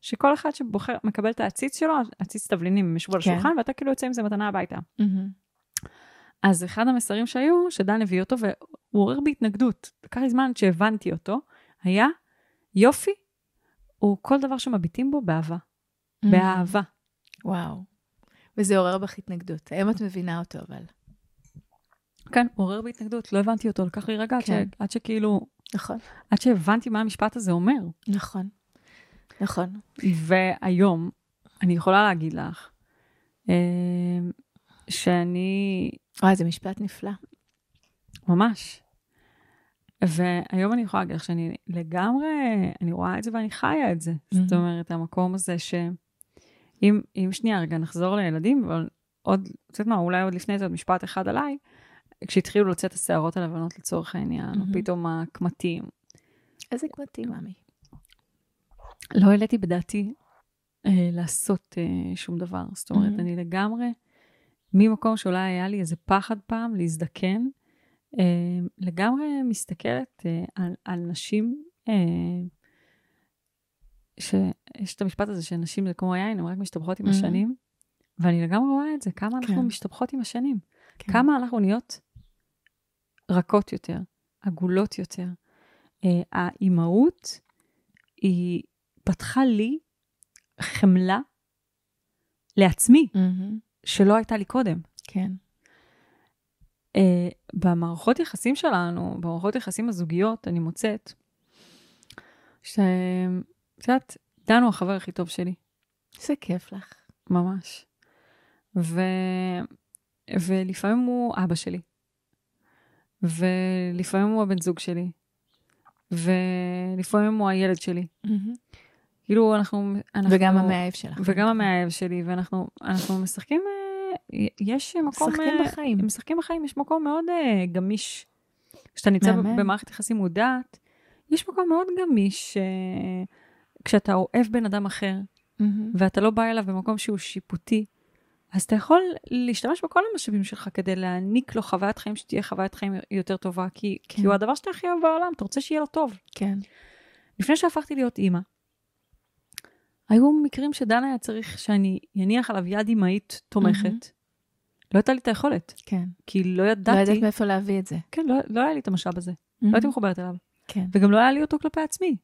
שכל אחד שבוחר, מקבל את העציץ שלו, עציץ תבלינים, הם ישבו על כן. השולחן, ואתה כאילו יוצא עם זה מתנה הביתה. Mm-hmm. אז אחד המסרים שהיו, שדן הביא אותו, והוא עורר בהתנגדות, לקח לי זמן שהבנתי אותו, היה יופי הוא כל דבר שמביטים בו באהבה. Mm. באהבה. וואו. וזה עורר בך התנגדות. היום את מבינה אותו, אבל. כן, עורר בהתנגדות, לא הבנתי אותו, לקח לי רגע כן. עד, ש... עד שכאילו... נכון. עד שהבנתי מה המשפט הזה אומר. נכון, נכון. והיום, אני יכולה להגיד לך, אה, שאני... וואי, זה משפט נפלא. ממש. והיום אני יכולה להגיד לך שאני לגמרי, אני רואה את זה ואני חיה את זה. Mm-hmm. זאת אומרת, המקום הזה שאם אם שנייה רגע נחזור לילדים, אבל עוד, את יודעת מה, אולי עוד לפני זה עוד משפט אחד עליי, כשהתחילו לצאת השערות הלבנות לצורך העניין, mm-hmm. פתאום הקמטים. איזה קמטים, ממי? לא העליתי בדעתי אה, לעשות אה, שום דבר. זאת אומרת, mm-hmm. אני לגמרי, ממקום שאולי היה לי איזה פחד פעם להזדקן, אה, לגמרי מסתכלת אה, על, על נשים, אה, שיש את המשפט הזה שנשים זה כמו יין, הן רק משתבחות עם mm-hmm. השנים, ואני לגמרי רואה את זה, כמה כן. אנחנו משתבחות עם השנים. כן. כמה אנחנו נהיות רכות יותר, עגולות יותר. האימהות, היא פתחה לי חמלה לעצמי, mm-hmm. שלא הייתה לי קודם. כן. Uh, במערכות יחסים שלנו, במערכות יחסים הזוגיות, אני מוצאת שאת יודעת, דן הוא החבר הכי טוב שלי. איזה כיף לך. ממש. ו... ולפעמים הוא אבא שלי. ולפעמים הוא הבן זוג שלי. ולפעמים הוא הילד שלי. Mm-hmm. כאילו, אנחנו, אנחנו... וגם המאהב שלך. וגם המאהב שלי, ואנחנו משחקים אה, יש מקום... משחקים uh, בחיים. משחקים בחיים, יש מקום מאוד uh, גמיש. כשאתה נמצא. במערכת יחסים מודעת, יש מקום מאוד גמיש כשאתה אוהב בן אדם אחר, mm-hmm. ואתה לא בא אליו במקום שהוא שיפוטי, אז אתה יכול להשתמש בכל המשאבים שלך כדי להעניק לו חוויית חיים שתהיה חוויית חיים יותר טובה, כי, כן. כי הוא הדבר שאתה הכי אוהב בעולם, אתה רוצה שיהיה לו טוב. כן. לפני שהפכתי להיות אימא, היו מקרים שדן היה צריך שאני אניח עליו יד אמהית תומכת. Mm-hmm. לא הייתה לי את היכולת. כן. כי לא ידעתי... לא ידעת מאיפה להביא את זה. כן, לא, לא היה לי את המשאב הזה. Mm-hmm. לא הייתי מחוברת אליו. כן. וגם לא היה לי אותו כלפי עצמי.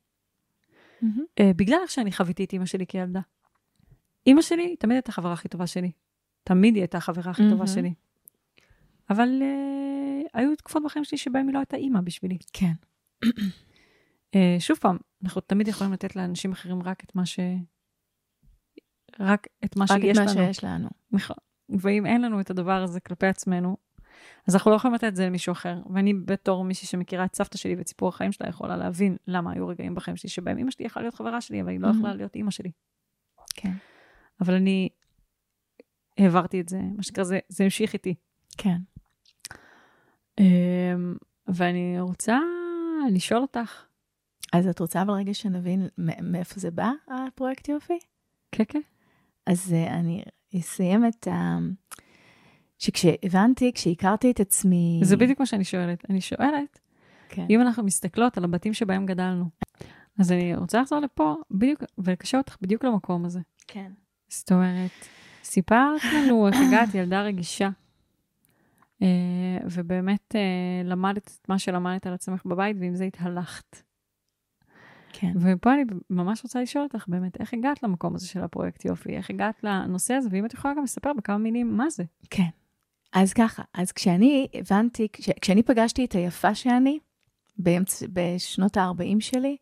Mm-hmm. Uh, בגלל איך שאני חוויתי את אימא שלי כילדה. אימא שלי תמיד הייתה החברה הכי טובה שלי. תמיד היא הייתה החברה הכי mm-hmm. טובה שלי. אבל uh, היו תקופות בחיים שלי שבהם היא לא הייתה אימא בשבילי. כן. uh, שוב פעם, אנחנו תמיד יכולים לתת לאנשים אחרים רק את מה ש... רק את מה רק שיש לנו. את מה שיש לנו. נכון. ואם אין לנו את הדבר הזה כלפי עצמנו, אז אנחנו לא יכולים לתת את זה למישהו אחר. ואני בתור מישהי שמכירה את סבתא שלי ואת סיפור החיים שלה, יכולה להבין למה היו רגעים בחיים שלי שבהם אמא שלי יכולה להיות חברה שלי, אבל היא לא יכולה להיות אימא שלי. כן. אבל אני העברתי את זה, מה שנקרא, זה, זה המשיך איתי. כן. אמ, ואני רוצה לשאול אותך. אז את רוצה אבל רגע שנבין מאיפה זה בא, הפרויקט יופי? כן, כן. אז uh, אני אסיים את ה... שכשהבנתי, כשהכרתי את עצמי... זה בדיוק מה שאני שואלת. אני שואלת, כן. אם אנחנו מסתכלות על הבתים שבהם גדלנו, אז אני רוצה לחזור לפה בדיוק, ולקשר אותך בדיוק למקום הזה. כן. זאת אומרת, סיפרת לנו איך הגעת ילדה רגישה, uh, ובאמת uh, למדת את מה שלמדת על עצמך בבית, ועם זה התהלכת. כן. ופה אני ממש רוצה לשאול אותך באמת, איך הגעת למקום הזה של הפרויקט יופי? איך הגעת לנושא הזה? ואם את יכולה גם לספר בכמה מילים מה זה. כן. אז ככה, אז כשאני הבנתי, כש, כשאני פגשתי את היפה שאני, באמצ, בשנות ה-40 שלי,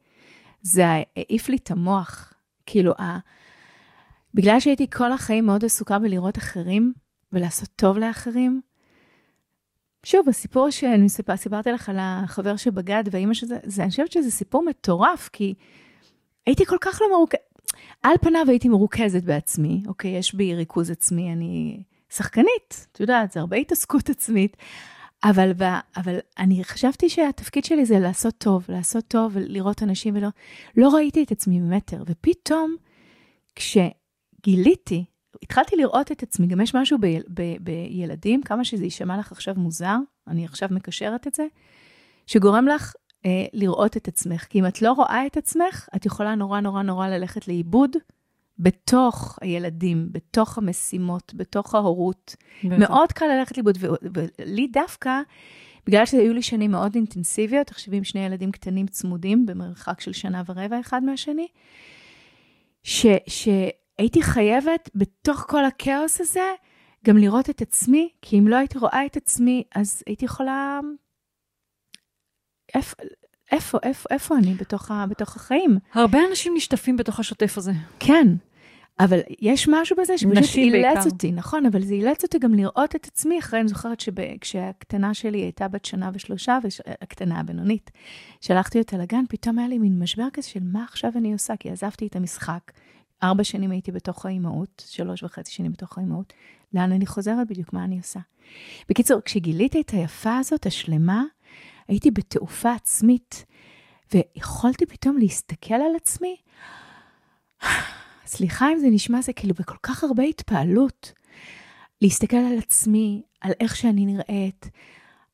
זה העיף לי את המוח. כאילו, ה... בגלל שהייתי כל החיים מאוד עסוקה בלראות אחרים ולעשות טוב לאחרים, שוב, הסיפור שאני סיפר, סיפרתי לך על החבר שבגד והאימא שזה, זה, אני חושבת שזה סיפור מטורף, כי הייתי כל כך לא מרוכזת, על פניו הייתי מרוכזת בעצמי, אוקיי, יש בי ריכוז עצמי, אני שחקנית, את יודעת, זה הרבה התעסקות עצמית, אבל, אבל אני חשבתי שהתפקיד שלי זה לעשות טוב, לעשות טוב ולראות אנשים ולא, לא ראיתי את עצמי במטר, ופתאום, כשגיליתי התחלתי לראות את עצמי, גם יש משהו ב, ב, בילדים, כמה שזה יישמע לך עכשיו מוזר, אני עכשיו מקשרת את זה, שגורם לך אה, לראות את עצמך. כי אם את לא רואה את עצמך, את יכולה נורא נורא נורא ללכת לאיבוד בתוך הילדים, בתוך המשימות, בתוך ההורות. בטח. מאוד קל ללכת לאיבוד, ולי דווקא, בגלל שהיו לי שנים מאוד אינטנסיביות, תחשבי עם שני ילדים קטנים צמודים במרחק של שנה ורבע אחד מהשני, ש, ש, הייתי חייבת בתוך כל הכאוס הזה גם לראות את עצמי, כי אם לא הייתי רואה את עצמי, אז הייתי יכולה... איפה, איפה, איפה, איפה אני בתוך, ה, בתוך החיים? הרבה אנשים נשטפים בתוך השוטף הזה. כן, אבל יש משהו בזה שפשוט אילץ אותי, נכון, אבל זה אילץ אותי גם לראות את עצמי אחרי, אני זוכרת שכשהקטנה שלי הייתה בת שנה ושלושה, הקטנה הבינונית, שלחתי אותה לגן, פתאום היה לי מין משבר כזה של מה עכשיו אני עושה, כי עזבתי את המשחק, ארבע שנים הייתי בתוך האימהות, שלוש וחצי שנים בתוך האימהות, לאן אני חוזרת בדיוק, מה אני עושה. בקיצור, כשגיליתי את היפה הזאת, השלמה, הייתי בתעופה עצמית, ויכולתי פתאום להסתכל על עצמי, סליחה אם זה נשמע זה כאילו בכל כך הרבה התפעלות, להסתכל על עצמי, על איך שאני נראית,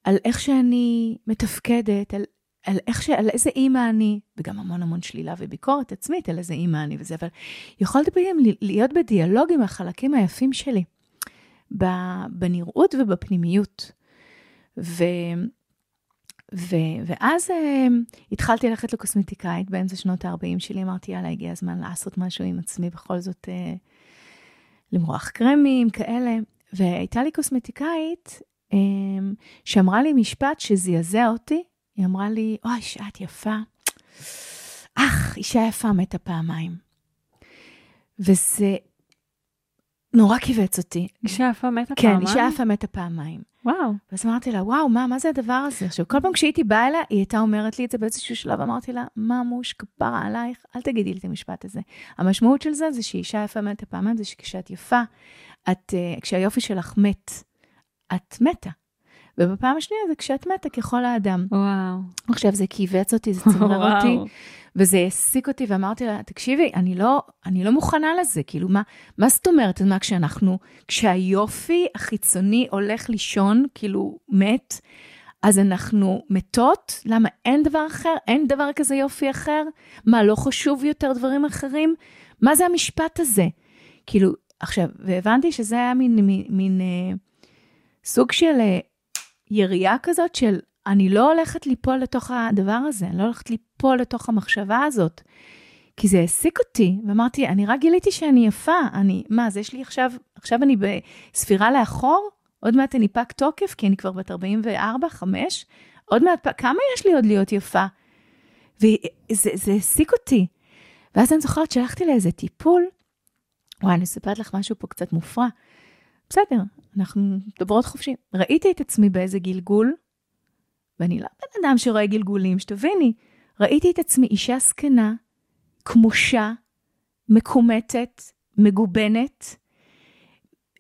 על איך שאני מתפקדת, על על, איך ש... על איזה אימא אני, וגם המון המון שלילה וביקורת עצמית על איזה אימא אני וזה, אבל יכולתי בעצם להיות בדיאלוג עם החלקים היפים שלי, בנראות ובפנימיות. ו... ו... ואז uh, התחלתי ללכת לקוסמטיקאית באמצע שנות ה-40 שלי, אמרתי, יאללה, הגיע הזמן לעשות משהו עם עצמי, בכל זאת uh, למרוח קרמים, כאלה. והייתה לי קוסמטיקאית um, שאמרה לי משפט שזעזע אותי, היא אמרה לי, אוי, שאת יפה. אך, אישה יפה מתה פעמיים. וזה נורא כיווץ אותי. אישה יפה מתה כן, פעמיים? כן, אישה יפה מתה פעמיים. וואו. ואז אמרתי לה, וואו, מה, מה זה הדבר הזה? עכשיו, כל פעם כשהייתי באה אליה, היא הייתה אומרת לי את זה באיזשהו שלב, אמרתי לה, ממוש, כפרה עלייך, אל תגידי לי את המשפט הזה. המשמעות של זה, זה שאישה יפה מתה פעמיים, זה שכשאת יפה, את, uh, כשהיופי שלך מת, את מתה. ובפעם השנייה זה כשאת מתה ככל האדם. וואו. עכשיו זה כיווץ אותי, זה צמרר אותי, וזה העסיק אותי, ואמרתי לה, תקשיבי, אני לא, אני לא מוכנה לזה, כאילו, מה, מה זאת אומרת? מה, כשאנחנו, כשהיופי החיצוני הולך לישון, כאילו, מת, אז אנחנו מתות? למה אין דבר אחר? אין דבר כזה יופי אחר? מה, לא חשוב יותר דברים אחרים? מה זה המשפט הזה? כאילו, עכשיו, והבנתי שזה היה מין, מין, מין אה, סוג של אה, ירייה כזאת של אני לא הולכת ליפול לתוך הדבר הזה, אני לא הולכת ליפול לתוך המחשבה הזאת. כי זה העסיק אותי, ואמרתי, אני רק גיליתי שאני יפה, אני, מה, אז יש לי עכשיו, עכשיו אני בספירה לאחור? עוד מעט אני פג תוקף, כי אני כבר בת 44, 5, עוד מעט, כמה יש לי עוד להיות יפה? וזה העסיק אותי. ואז אני זוכרת שהלכתי לאיזה טיפול, וואי, אני אספרת לך משהו פה קצת מופרע. בסדר, אנחנו מדברות חופשי. ראיתי את עצמי באיזה גלגול, ואני לא בן אדם שרואה גלגולים, שתביני, ראיתי את עצמי אישה זקנה, כמושה, מקומטת, מגובנת,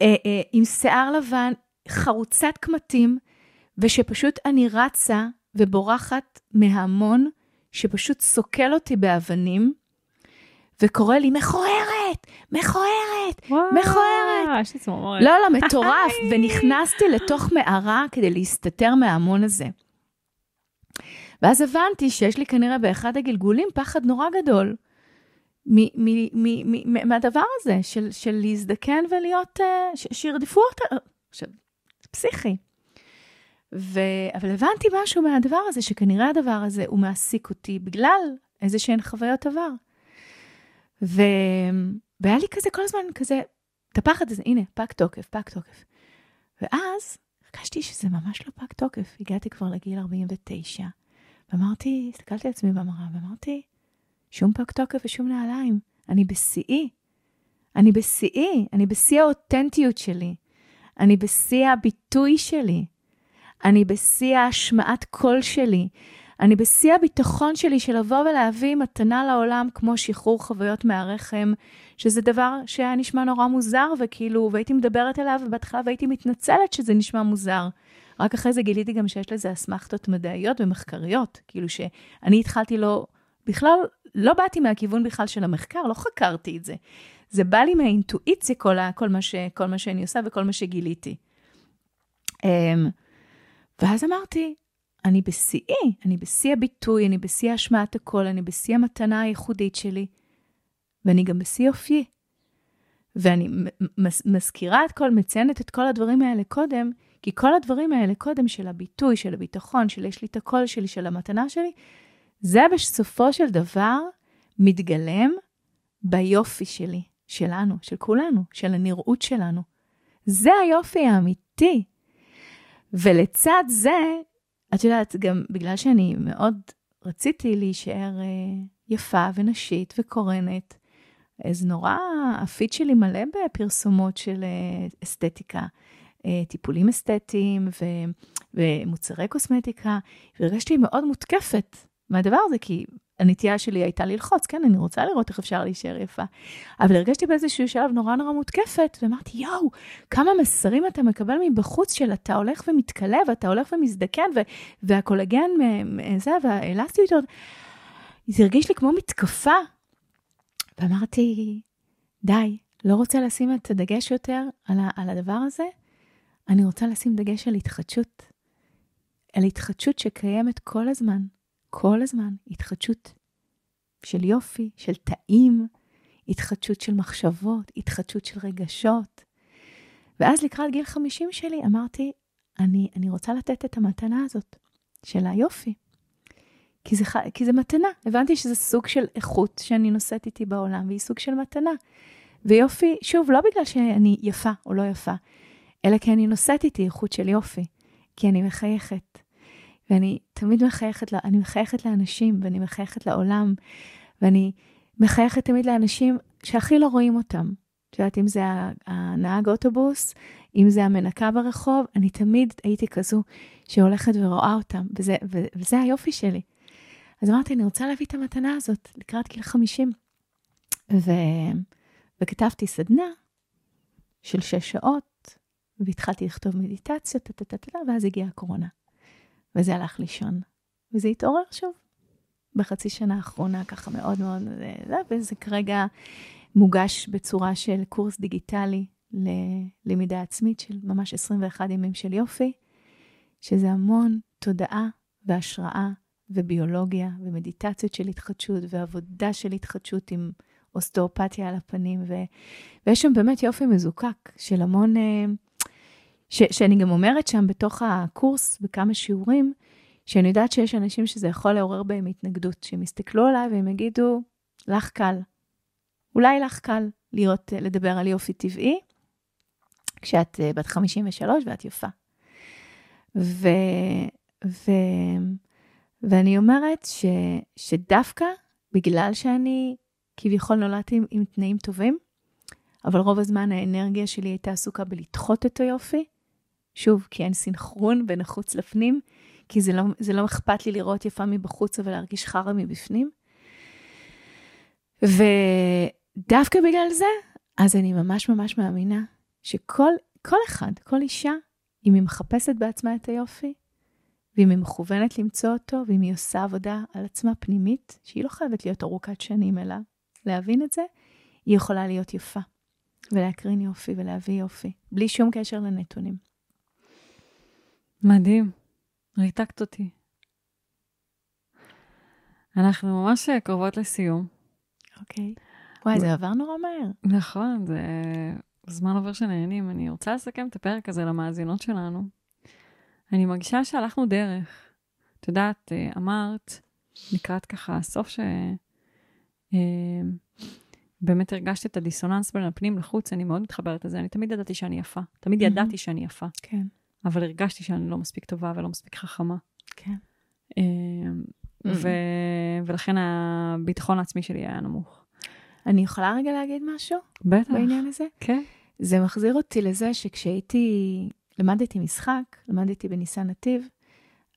אה, אה, עם שיער לבן, חרוצת קמטים, ושפשוט אני רצה ובורחת מההמון, שפשוט סוקל אותי באבנים, וקורא לי, מכוערת, מכוערת, מכוערת. יש לי צמרמורת. לא, לא, מטורף. ונכנסתי לתוך מערה כדי להסתתר מההמון הזה. ואז הבנתי שיש לי כנראה באחד הגלגולים פחד נורא גדול מהדבר הזה, של, של להזדקן ולהיות, אה, שירדפו אותה. עכשיו, פסיכי. ו... אבל הבנתי משהו מהדבר הזה, שכנראה הדבר הזה הוא מעסיק אותי בגלל איזה שהן חוויות עבר. ו... והיה לי כזה כל הזמן כזה, את הפחד הזה, הנה, פג תוקף, פג תוקף. ואז הרגשתי שזה ממש לא פג תוקף. הגעתי כבר לגיל 49, ואמרתי, הסתכלתי על עצמי במראה, ואמרתי, שום פג תוקף ושום נעליים. אני בשיאי. אני בשיאי, אני בשיא האותנטיות שלי. אני בשיא הביטוי שלי. אני בשיא ההשמעת קול שלי. אני בשיא הביטחון שלי של לבוא ולהביא מתנה לעולם כמו שחרור חוויות מהרחם, שזה דבר שהיה נשמע נורא מוזר, וכאילו, והייתי מדברת אליו, ובהתחלה והייתי מתנצלת שזה נשמע מוזר. רק אחרי זה גיליתי גם שיש לזה אסמכתות מדעיות ומחקריות, כאילו שאני התחלתי לא, בכלל, לא באתי מהכיוון בכלל של המחקר, לא חקרתי את זה. זה בא לי מהאינטואיציה, כל, כל, מה, ש, כל מה שאני עושה וכל מה שגיליתי. Um, ואז אמרתי, אני בשיאי, אני בשיא הביטוי, אני בשיא השמעת הקול, אני בשיא המתנה הייחודית שלי, ואני גם בשיא אופיי. ואני מזכירה את כל, מציינת את כל הדברים האלה קודם, כי כל הדברים האלה קודם של הביטוי, של הביטחון, של יש לי את הקול שלי, של המתנה שלי, זה בסופו של דבר מתגלם ביופי שלי, שלנו, של כולנו, של הנראות שלנו. זה היופי האמיתי. ולצד זה, את יודעת, גם בגלל שאני מאוד רציתי להישאר אה, יפה ונשית וקורנת, אז נורא, הפיד שלי מלא בפרסומות של אה, אסתטיקה, אה, טיפולים אסתטיים ו, ומוצרי קוסמטיקה, והרגשתי מאוד מותקפת מהדבר הזה, כי הנטייה שלי הייתה ללחוץ, כן, אני רוצה לראות איך אפשר להישאר יפה. אבל הרגשתי באיזשהו שלב נורא נורא מותקפת, ואמרתי, יואו, כמה מסרים אתה מקבל מבחוץ של אתה הולך ומתכלה, ואתה הולך ומזדקן, ו- והקולגן, זה, והאלסטיות, זה הרגיש לי כמו מתקפה. ואמרתי, די, לא רוצה לשים את הדגש יותר על, ה- על הדבר הזה, אני רוצה לשים דגש על התחדשות. על התחדשות שקיימת כל הזמן. כל הזמן התחדשות של יופי, של תאים, התחדשות של מחשבות, התחדשות של רגשות. ואז לקראת גיל 50 שלי אמרתי, אני, אני רוצה לתת את המתנה הזאת של היופי. כי זה, כי זה מתנה. הבנתי שזה סוג של איכות שאני נושאת איתי בעולם, והיא סוג של מתנה. ויופי, שוב, לא בגלל שאני יפה או לא יפה, אלא כי אני נושאת איתי איכות של יופי, כי אני מחייכת, ואני תמיד מחייכת, אני מחייכת לאנשים, ואני מחייכת לעולם, ואני מחייכת תמיד לאנשים שהכי לא רואים אותם. את יודעת, אם זה הנהג אוטובוס, אם זה המנקה ברחוב, אני תמיד הייתי כזו שהולכת ורואה אותם, וזה, וזה היופי שלי. אז אמרתי, אני רוצה להביא את המתנה הזאת לקראת גיל 50. ו... וכתבתי סדנה של שש שעות, והתחלתי לכתוב מדיטציות, ואז הגיעה הקורונה. וזה הלך לישון. וזה התעורר שוב. בחצי שנה האחרונה, ככה מאוד מאוד, וזה כרגע מוגש בצורה של קורס דיגיטלי ללמידה עצמית של ממש 21 ימים של יופי, שזה המון תודעה והשראה וביולוגיה ומדיטציות של התחדשות ועבודה של התחדשות עם אוסטאופתיה על הפנים, ו... ויש שם באמת יופי מזוקק של המון... אה, ש, שאני גם אומרת שם בתוך הקורס, בכמה שיעורים, שאני יודעת שיש אנשים שזה יכול לעורר בהם התנגדות, שהם יסתכלו עליי והם יגידו, לך קל. אולי לך קל להיות, לדבר על יופי טבעי, כשאת אה, בת 53 ואת יפה. ו, ו, ואני אומרת ש, שדווקא בגלל שאני כביכול נולדתי עם, עם תנאים טובים, אבל רוב הזמן האנרגיה שלי הייתה עסוקה בלדחות את היופי. שוב, כי אין סינכרון בין החוץ לפנים, כי זה לא, זה לא אכפת לי לראות יפה מבחוץ, אבל להרגיש חרא מבפנים. ודווקא בגלל זה, אז אני ממש ממש מאמינה שכל כל אחד, כל אישה, אם היא מחפשת בעצמה את היופי, ואם היא מכוונת למצוא אותו, ואם היא עושה עבודה על עצמה פנימית, שהיא לא חייבת להיות ארוכת שנים, אלא להבין את זה, היא יכולה להיות יפה, ולהקרין יופי ולהביא יופי, בלי שום קשר לנתונים. מדהים, ריתקת אותי. אנחנו ממש קרובות לסיום. אוקיי. וואי, זה עבר נורא מהר. נכון, זה זמן עובר שנהנים. אני רוצה לסכם את הפרק הזה למאזינות שלנו. אני מרגישה שהלכנו דרך. את יודעת, אה, אמרת לקראת ככה הסוף ש... אה, באמת הרגשתי את הדיסוננס בין הפנים לחוץ, אני מאוד מתחברת לזה. אני תמיד ידעתי שאני יפה. תמיד ידעתי שאני יפה. כן. אבל הרגשתי שאני לא מספיק טובה ולא מספיק חכמה. כן. אה, ו... ולכן הביטחון העצמי שלי היה נמוך. אני יכולה רגע להגיד משהו? בטח. בעניין הזה? כן. זה מחזיר אותי לזה שכשהייתי, למדתי משחק, למדתי בניסן נתיב,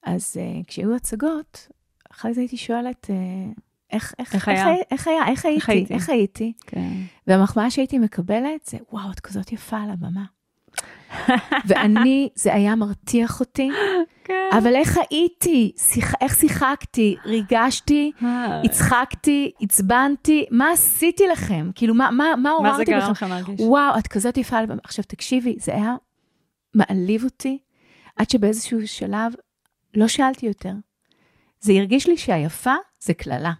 אז uh, כשהיו הצגות, אחרי זה הייתי שואלת, uh, איך, איך, איך, היה? איך, איך היה? איך הייתי? איך הייתי? איך הייתי? כן. והמחמאה שהייתי מקבלת זה, וואו, את כזאת יפה על הבמה. ואני, זה היה מרתיח אותי, כן. אבל איך הייתי? שיח, איך שיחקתי? ריגשתי, אה. הצחקתי, עצבנתי, מה עשיתי לכם? כאילו, מה, מה, מה עוררתי לכם? מה זה גרם לכם להרגיש? וואו, את כזאת יפה. עכשיו, תקשיבי, זה היה מעליב אותי, עד שבאיזשהו שלב לא שאלתי יותר. זה הרגיש לי שהיפה זה קללה.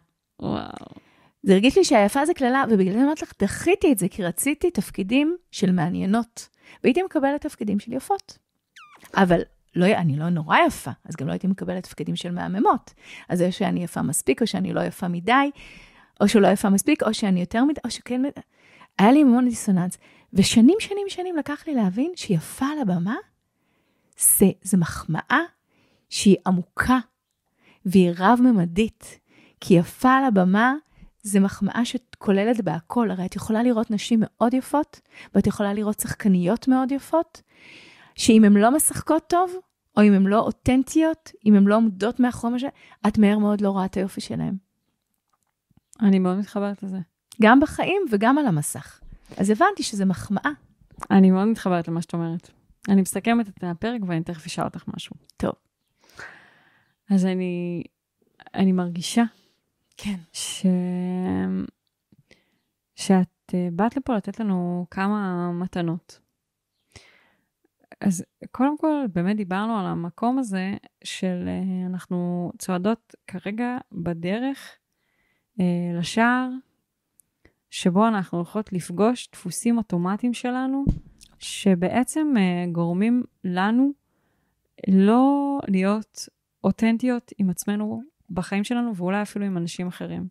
וואו. זה הרגיש לי שהיפה זה קללה, ובגלל זה אמרתי לך, דחיתי את זה, כי רציתי תפקידים של מעניינות. והייתי מקבלת תפקידים של יפות. אבל לא, אני לא נורא יפה, אז גם לא הייתי מקבלת תפקידים של מהממות. אז זה שאני יפה מספיק, או שאני לא יפה מדי, או שלא יפה מספיק, או שאני יותר מדי, או שכן... היה לי המון דיסוננס. ושנים, שנים, שנים לקח לי להבין שיפה על הבמה, זה, זה מחמאה שהיא עמוקה, והיא רב-ממדית. כי יפה על הבמה זה מחמאה שכוללת בהכל. הרי את יכולה לראות נשים מאוד יפות, ואת יכולה לראות שחקניות מאוד יפות, שאם הן לא משחקות טוב, או אם הן לא אותנטיות, אם הן לא עומדות מאחורי מה ש... את מהר מאוד לא רואה את היופי שלהן. אני מאוד מתחברת לזה. גם בחיים וגם על המסך. אז הבנתי שזה מחמאה. אני מאוד מתחברת למה שאת אומרת. אני מסכמת את הפרק ואני תכף אשאל אותך משהו. טוב. אז אני, אני מרגישה כן. ש... שאת אה, באת לפה לתת לנו כמה מתנות. אז קודם כל, באמת דיברנו על המקום הזה של אה, אנחנו צועדות כרגע בדרך אה, לשער, שבו אנחנו הולכות לפגוש דפוסים אוטומטיים שלנו, שבעצם גורמים לנו לא להיות אותנטיות עם עצמנו בחיים שלנו, ואולי אפילו עם אנשים אחרים.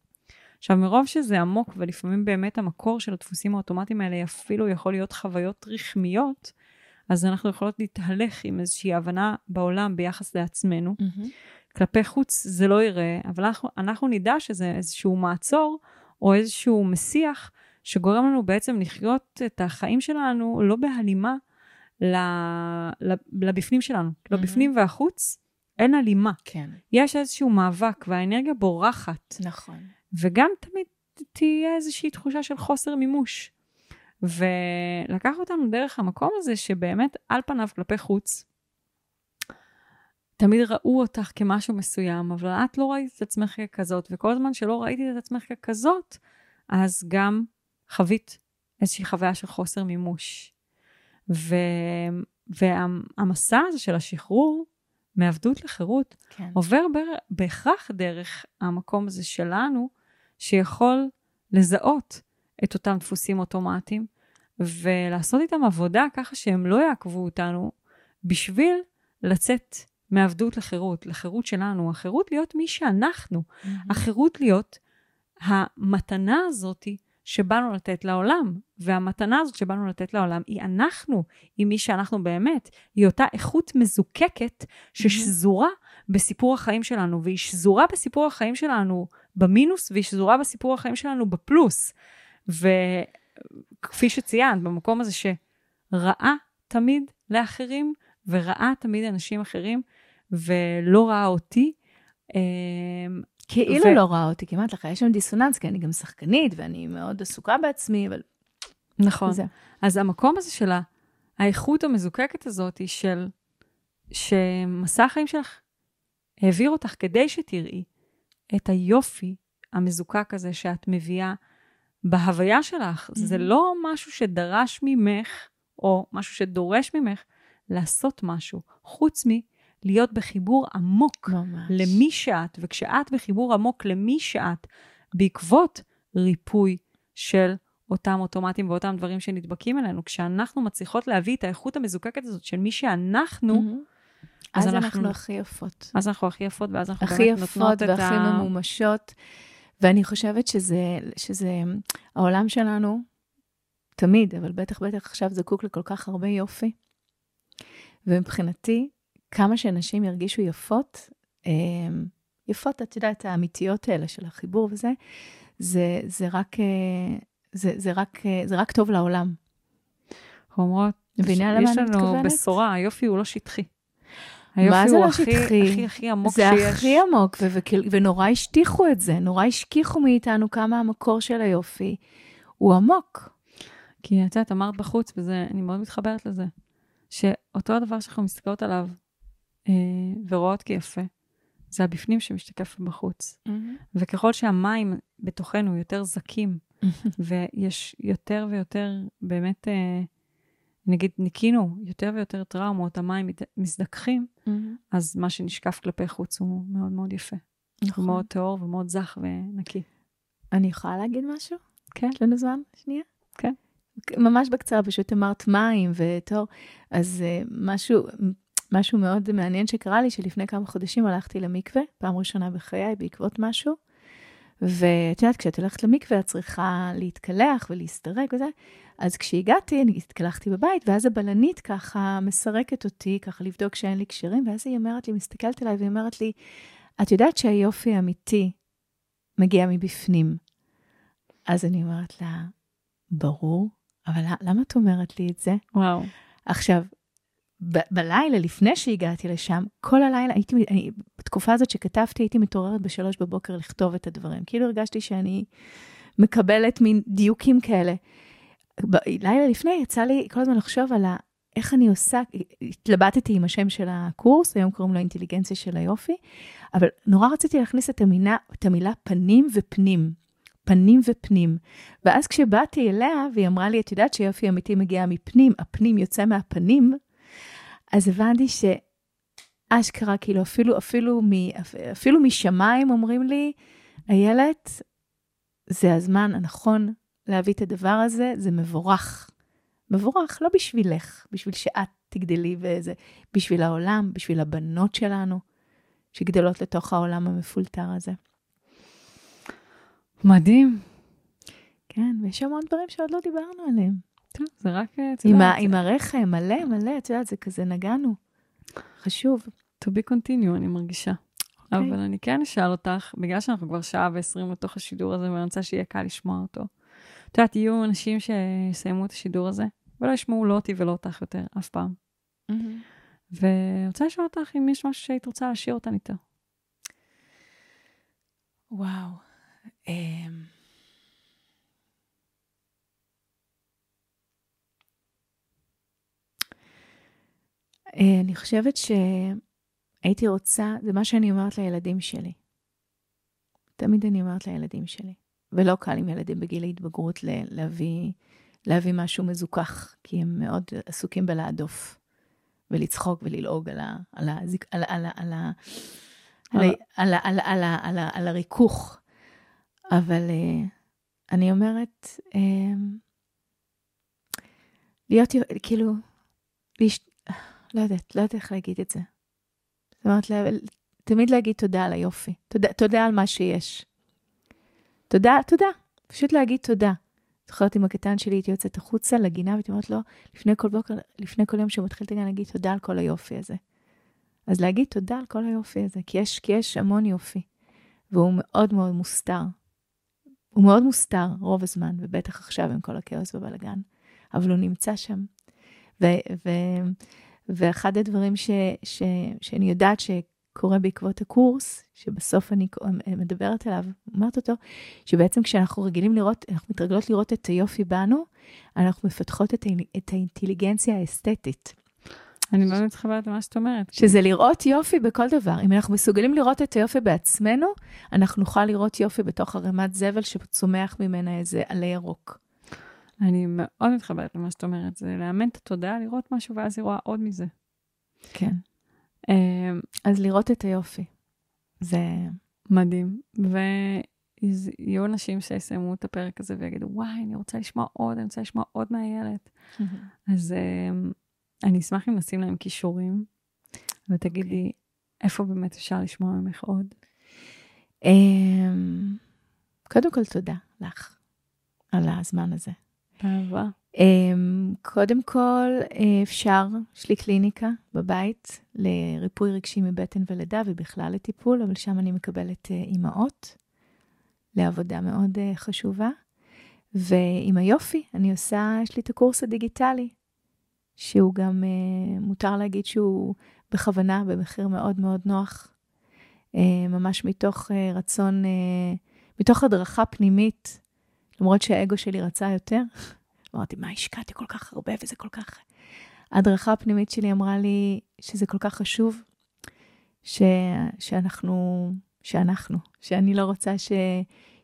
עכשיו, מרוב שזה עמוק, ולפעמים באמת המקור של הדפוסים האוטומטיים האלה אפילו יכול להיות חוויות רחמיות, אז אנחנו יכולות להתהלך עם איזושהי הבנה בעולם ביחס לעצמנו. Mm-hmm. כלפי חוץ זה לא יראה, אבל אנחנו, אנחנו נדע שזה איזשהו מעצור, או איזשהו מסיח, שגורם לנו בעצם לחיות את החיים שלנו לא בהלימה לבפנים שלנו. Mm-hmm. לבפנים והחוץ, אין הלימה. כן. יש איזשהו מאבק, והאנרגיה בורחת. נכון. וגם תמיד תהיה איזושהי תחושה של חוסר מימוש. ולקח אותנו דרך המקום הזה, שבאמת, על פניו כלפי חוץ, תמיד ראו אותך כמשהו מסוים, אבל את לא ראית את עצמך ככזאת, וכל זמן שלא ראיתי את עצמך ככזאת, אז גם חווית איזושהי חוויה של חוסר מימוש. ו... והמסע הזה של השחרור, מעבדות לחירות, כן. עובר בר... בהכרח דרך המקום הזה שלנו, שיכול לזהות את אותם דפוסים אוטומטיים, ולעשות איתם עבודה ככה שהם לא יעקבו אותנו, בשביל לצאת מעבדות לחירות, לחירות שלנו, החירות להיות מי שאנחנו, mm-hmm. החירות להיות המתנה הזאתי שבאנו לתת לעולם. והמתנה הזאת שבאנו לתת לעולם היא אנחנו, היא מי שאנחנו באמת. היא אותה איכות מזוקקת ששזורה בסיפור החיים שלנו, והיא שזורה בסיפור החיים שלנו במינוס, והיא שזורה בסיפור החיים שלנו בפלוס. כפי שציינת, במקום הזה שראה תמיד לאחרים, וראה תמיד אנשים אחרים, ולא ראה אותי. כאילו ו... לא ראה אותי, כמעט לך, יש שם דיסוננס, כי אני גם שחקנית, ואני מאוד עסוקה בעצמי, אבל... נכון. זה. אז המקום הזה של האיכות המזוקקת הזאת, של שמסע החיים שלך העביר אותך כדי שתראי את היופי המזוקק הזה שאת מביאה בהוויה שלך. Mm-hmm. זה לא משהו שדרש ממך, או משהו שדורש ממך, לעשות משהו, חוץ מלהיות בחיבור עמוק ממש. למי שאת, וכשאת בחיבור עמוק למי שאת, בעקבות ריפוי של אותם אוטומטים ואותם דברים שנדבקים אלינו, כשאנחנו מצליחות להביא את האיכות המזוקקת הזאת של מי שאנחנו, mm-hmm. אז, אז אנחנו, אנחנו הכי יפות. אז אנחנו הכי יפות, ואז אנחנו באמת נותנות את ה... הכי יפות והכי ממומשות. ואני חושבת שזה, שזה, העולם שלנו, תמיד, אבל בטח בטח עכשיו זקוק לכל כך הרבה יופי. ומבחינתי, כמה שאנשים ירגישו יפות, אמ, יפות, את יודעת, האמיתיות האלה של החיבור וזה, זה, זה רק, אה, זה, זה רק, אה, זה רק טוב לעולם. אומרות, יש לנו בשורה, היופי הוא לא שטחי. מה זה לא שטחי? הכי, הכי, הכי עמוק זה שיש. זה הכי עמוק, ו- ו- ונורא השטיחו את זה, נורא השכיחו מאיתנו כמה המקור של היופי הוא עמוק. כי את יודעת, אמרת בחוץ, ואני מאוד מתחברת לזה, שאותו הדבר שאנחנו מסתכלות עליו ורואות כיפה, זה הבפנים שמשתקף בחוץ. Mm-hmm. וככל שהמים בתוכנו יותר זקים, ויש יותר ויותר באמת... אה, נגיד ניקינו יותר ויותר טראומות, המים מזדככים, mm-hmm. אז מה שנשקף כלפי חוץ הוא מאוד מאוד יפה. נכון. מאוד טהור ומאוד זך ונקי. אני יכולה להגיד משהו? כן. יש לנו זמן? שנייה? כן. ממש בקצרה, פשוט אמרת מים וטהור. אז uh, משהו, משהו מאוד מעניין שקרה לי, שלפני כמה חודשים הלכתי למקווה, פעם ראשונה בחיי, בעקבות משהו. ואת יודעת, כשאת הולכת למקווה, את צריכה להתקלח ולהסתרק וזה. אז כשהגעתי, אני התקלחתי בבית, ואז הבלנית ככה מסרקת אותי, ככה לבדוק שאין לי קשרים, ואז היא אומרת לי, מסתכלת עליי והיא אומרת לי, את יודעת שהיופי האמיתי מגיע מבפנים. אז אני אומרת לה, ברור, אבל למה את אומרת לי את זה? וואו. עכשיו, ב- בלילה, לפני שהגעתי לשם, כל הלילה, הייתי, אני, בתקופה הזאת שכתבתי, הייתי מתעוררת בשלוש בבוקר לכתוב את הדברים. כאילו הרגשתי שאני מקבלת מין דיוקים כאלה. לילה לפני יצא לי כל הזמן לחשוב על ה... איך אני עושה, התלבטתי עם השם של הקורס, היום קוראים לו אינטליגנציה של היופי, אבל נורא רציתי להכניס את המילה, את המילה פנים ופנים. פנים ופנים. ואז כשבאתי אליה, והיא אמרה לי, את יודעת שיופי אמיתי מגיע מפנים, הפנים יוצא מהפנים, אז הבנתי שאשכרה, כאילו, אפילו, אפילו, מ, אפילו משמיים אומרים לי, איילת, זה הזמן הנכון להביא את הדבר הזה, זה מבורך. מבורך, לא בשבילך, בשביל שאת תגדלי וזה, בשביל העולם, בשביל הבנות שלנו, שגדלות לתוך העולם המפולטר הזה. מדהים. כן, ויש המון דברים שעוד לא דיברנו עליהם. זה רק... אה, עם, ה, עם הרחם, מלא, מלא, את יודעת, זה כזה נגענו. חשוב. To be continue, אני מרגישה. Okay. אוקיי. אבל אני כן אשאל אותך, בגלל שאנחנו כבר שעה ועשרים לתוך השידור הזה, ואני רוצה שיהיה קל לשמוע אותו. את יודעת, יהיו אנשים שיסיימו את השידור הזה, ולא ישמעו לא אותי ולא אותך יותר, אף פעם. Mm-hmm. ואני רוצה לשאול אותך אם יש משהו שהיית רוצה להשאיר אותן איתו. וואו. Um... אה, אני חושבת שהייתי רוצה, זה מה שאני אומרת לילדים שלי. תמיד אני אומרת לילדים שלי. ולא קל עם ילדים בגיל ההתבגרות להביא, להביא משהו מזוכח, כי הם מאוד עסוקים בלהדוף, ולצחוק וללעוג על הריכוך. אבל אה, אני אומרת, אה, להיות, כאילו, לא יודעת, לא יודעת איך להגיד את זה. זאת אומרת, לה, תמיד להגיד תודה על היופי, תודה, תודה על מה שיש. תודה, תודה. פשוט להגיד תודה. זוכרת עם הקטן שלי, הייתי יוצאת החוצה לגינה, והייתי אומרת לו, לפני כל בוקר, לפני כל יום שמתחיל את הגן, להגיד תודה על כל היופי הזה. אז להגיד תודה על כל היופי הזה, כי יש, כי יש המון יופי, והוא מאוד מאוד מוסתר. הוא מאוד מוסתר רוב הזמן, ובטח עכשיו עם כל הכאוס ובלאגן, אבל הוא נמצא שם. ו, ו, ואחד הדברים ש, ש, שאני יודעת שקורה בעקבות הקורס, שבסוף אני מדברת עליו, אומרת אותו, שבעצם כשאנחנו רגילים לראות, אנחנו מתרגלות לראות את היופי בנו, אנחנו מפתחות את, את האינטליגנציה האסתטית. אני מאוד מתחברת למה שאת אומרת. שזה לראות יופי בכל דבר. אם אנחנו מסוגלים לראות את היופי בעצמנו, אנחנו נוכל לראות יופי בתוך ערימת זבל שצומח ממנה איזה עלה ירוק. אני מאוד מתחברת למה שאת אומרת, זה לאמן את התודעה, לראות משהו, ואז היא רואה עוד מזה. כן. אמ, אז לראות את היופי. זה... מדהים. ויהיו אנשים שיסיימו את הפרק הזה ויגידו, וואי, אני רוצה לשמוע עוד, אני רוצה לשמוע עוד מהילד. אז אמ, אני אשמח אם נשים להם כישורים, ותגידי, okay. אוקיי. איפה באמת אפשר לשמוע ממך עוד? Um, קודם כל, תודה לך על הזמן הזה. באהבה. Um, קודם כל, אה, אפשר, יש לי קליניקה בבית לריפוי רגשי מבטן ולידה ובכלל לטיפול, אבל שם אני מקבלת uh, אימהות לעבודה מאוד uh, חשובה. ועם היופי, אני עושה, יש לי את הקורס הדיגיטלי, שהוא גם, מותר להגיד שהוא בכוונה, במחיר מאוד מאוד נוח, ממש מתוך רצון, מתוך הדרכה פנימית, למרות שהאגו שלי רצה יותר. אמרתי, מה, השקעתי כל כך הרבה וזה כל כך... ההדרכה הפנימית שלי אמרה לי שזה כל כך חשוב, ש... שאנחנו, שאנחנו, שאני לא רוצה ש...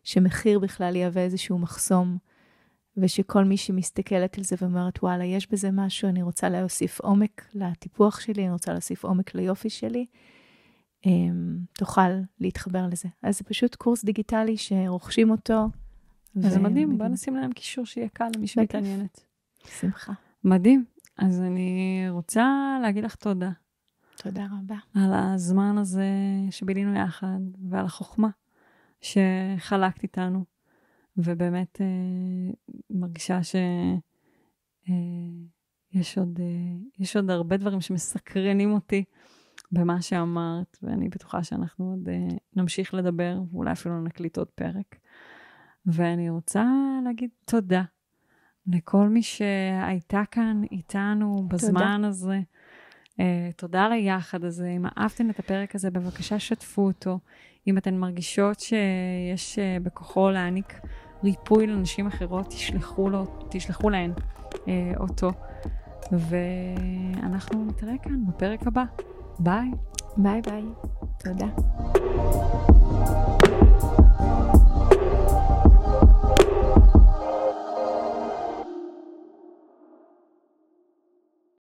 שמחיר בכלל יהווה איזשהו מחסום ושכל מי שמסתכלת על זה ואומרת, וואלה, יש בזה משהו, אני רוצה להוסיף עומק לטיפוח שלי, אני רוצה להוסיף עומק ליופי שלי, אמ, תוכל להתחבר לזה. אז זה פשוט קורס דיגיטלי שרוכשים אותו. אז זה מדהים, בוא נשים להם קישור שיהיה קל למי שמתעניינת. שמחה. מדהים. אז אני רוצה להגיד לך תודה. תודה רבה. על הזמן הזה שבילינו יחד, ועל החוכמה שחלקת איתנו. ובאמת אה, מרגישה שיש אה, עוד, אה, יש עוד הרבה דברים שמסקרנים אותי במה שאמרת, ואני בטוחה שאנחנו עוד אה, נמשיך לדבר, ואולי אפילו נקליט עוד פרק. ואני רוצה להגיד תודה לכל מי שהייתה כאן איתנו בזמן תודה. הזה. Uh, תודה על היחד הזה. אם אהבתם את הפרק הזה, בבקשה שתפו אותו. אם אתן מרגישות שיש uh, בכוחו להעניק ריפוי לנשים אחרות, תשלחו, לו, תשלחו להן אה, אותו. ואנחנו נתראה כאן בפרק הבא. ביי. ביי ביי. תודה.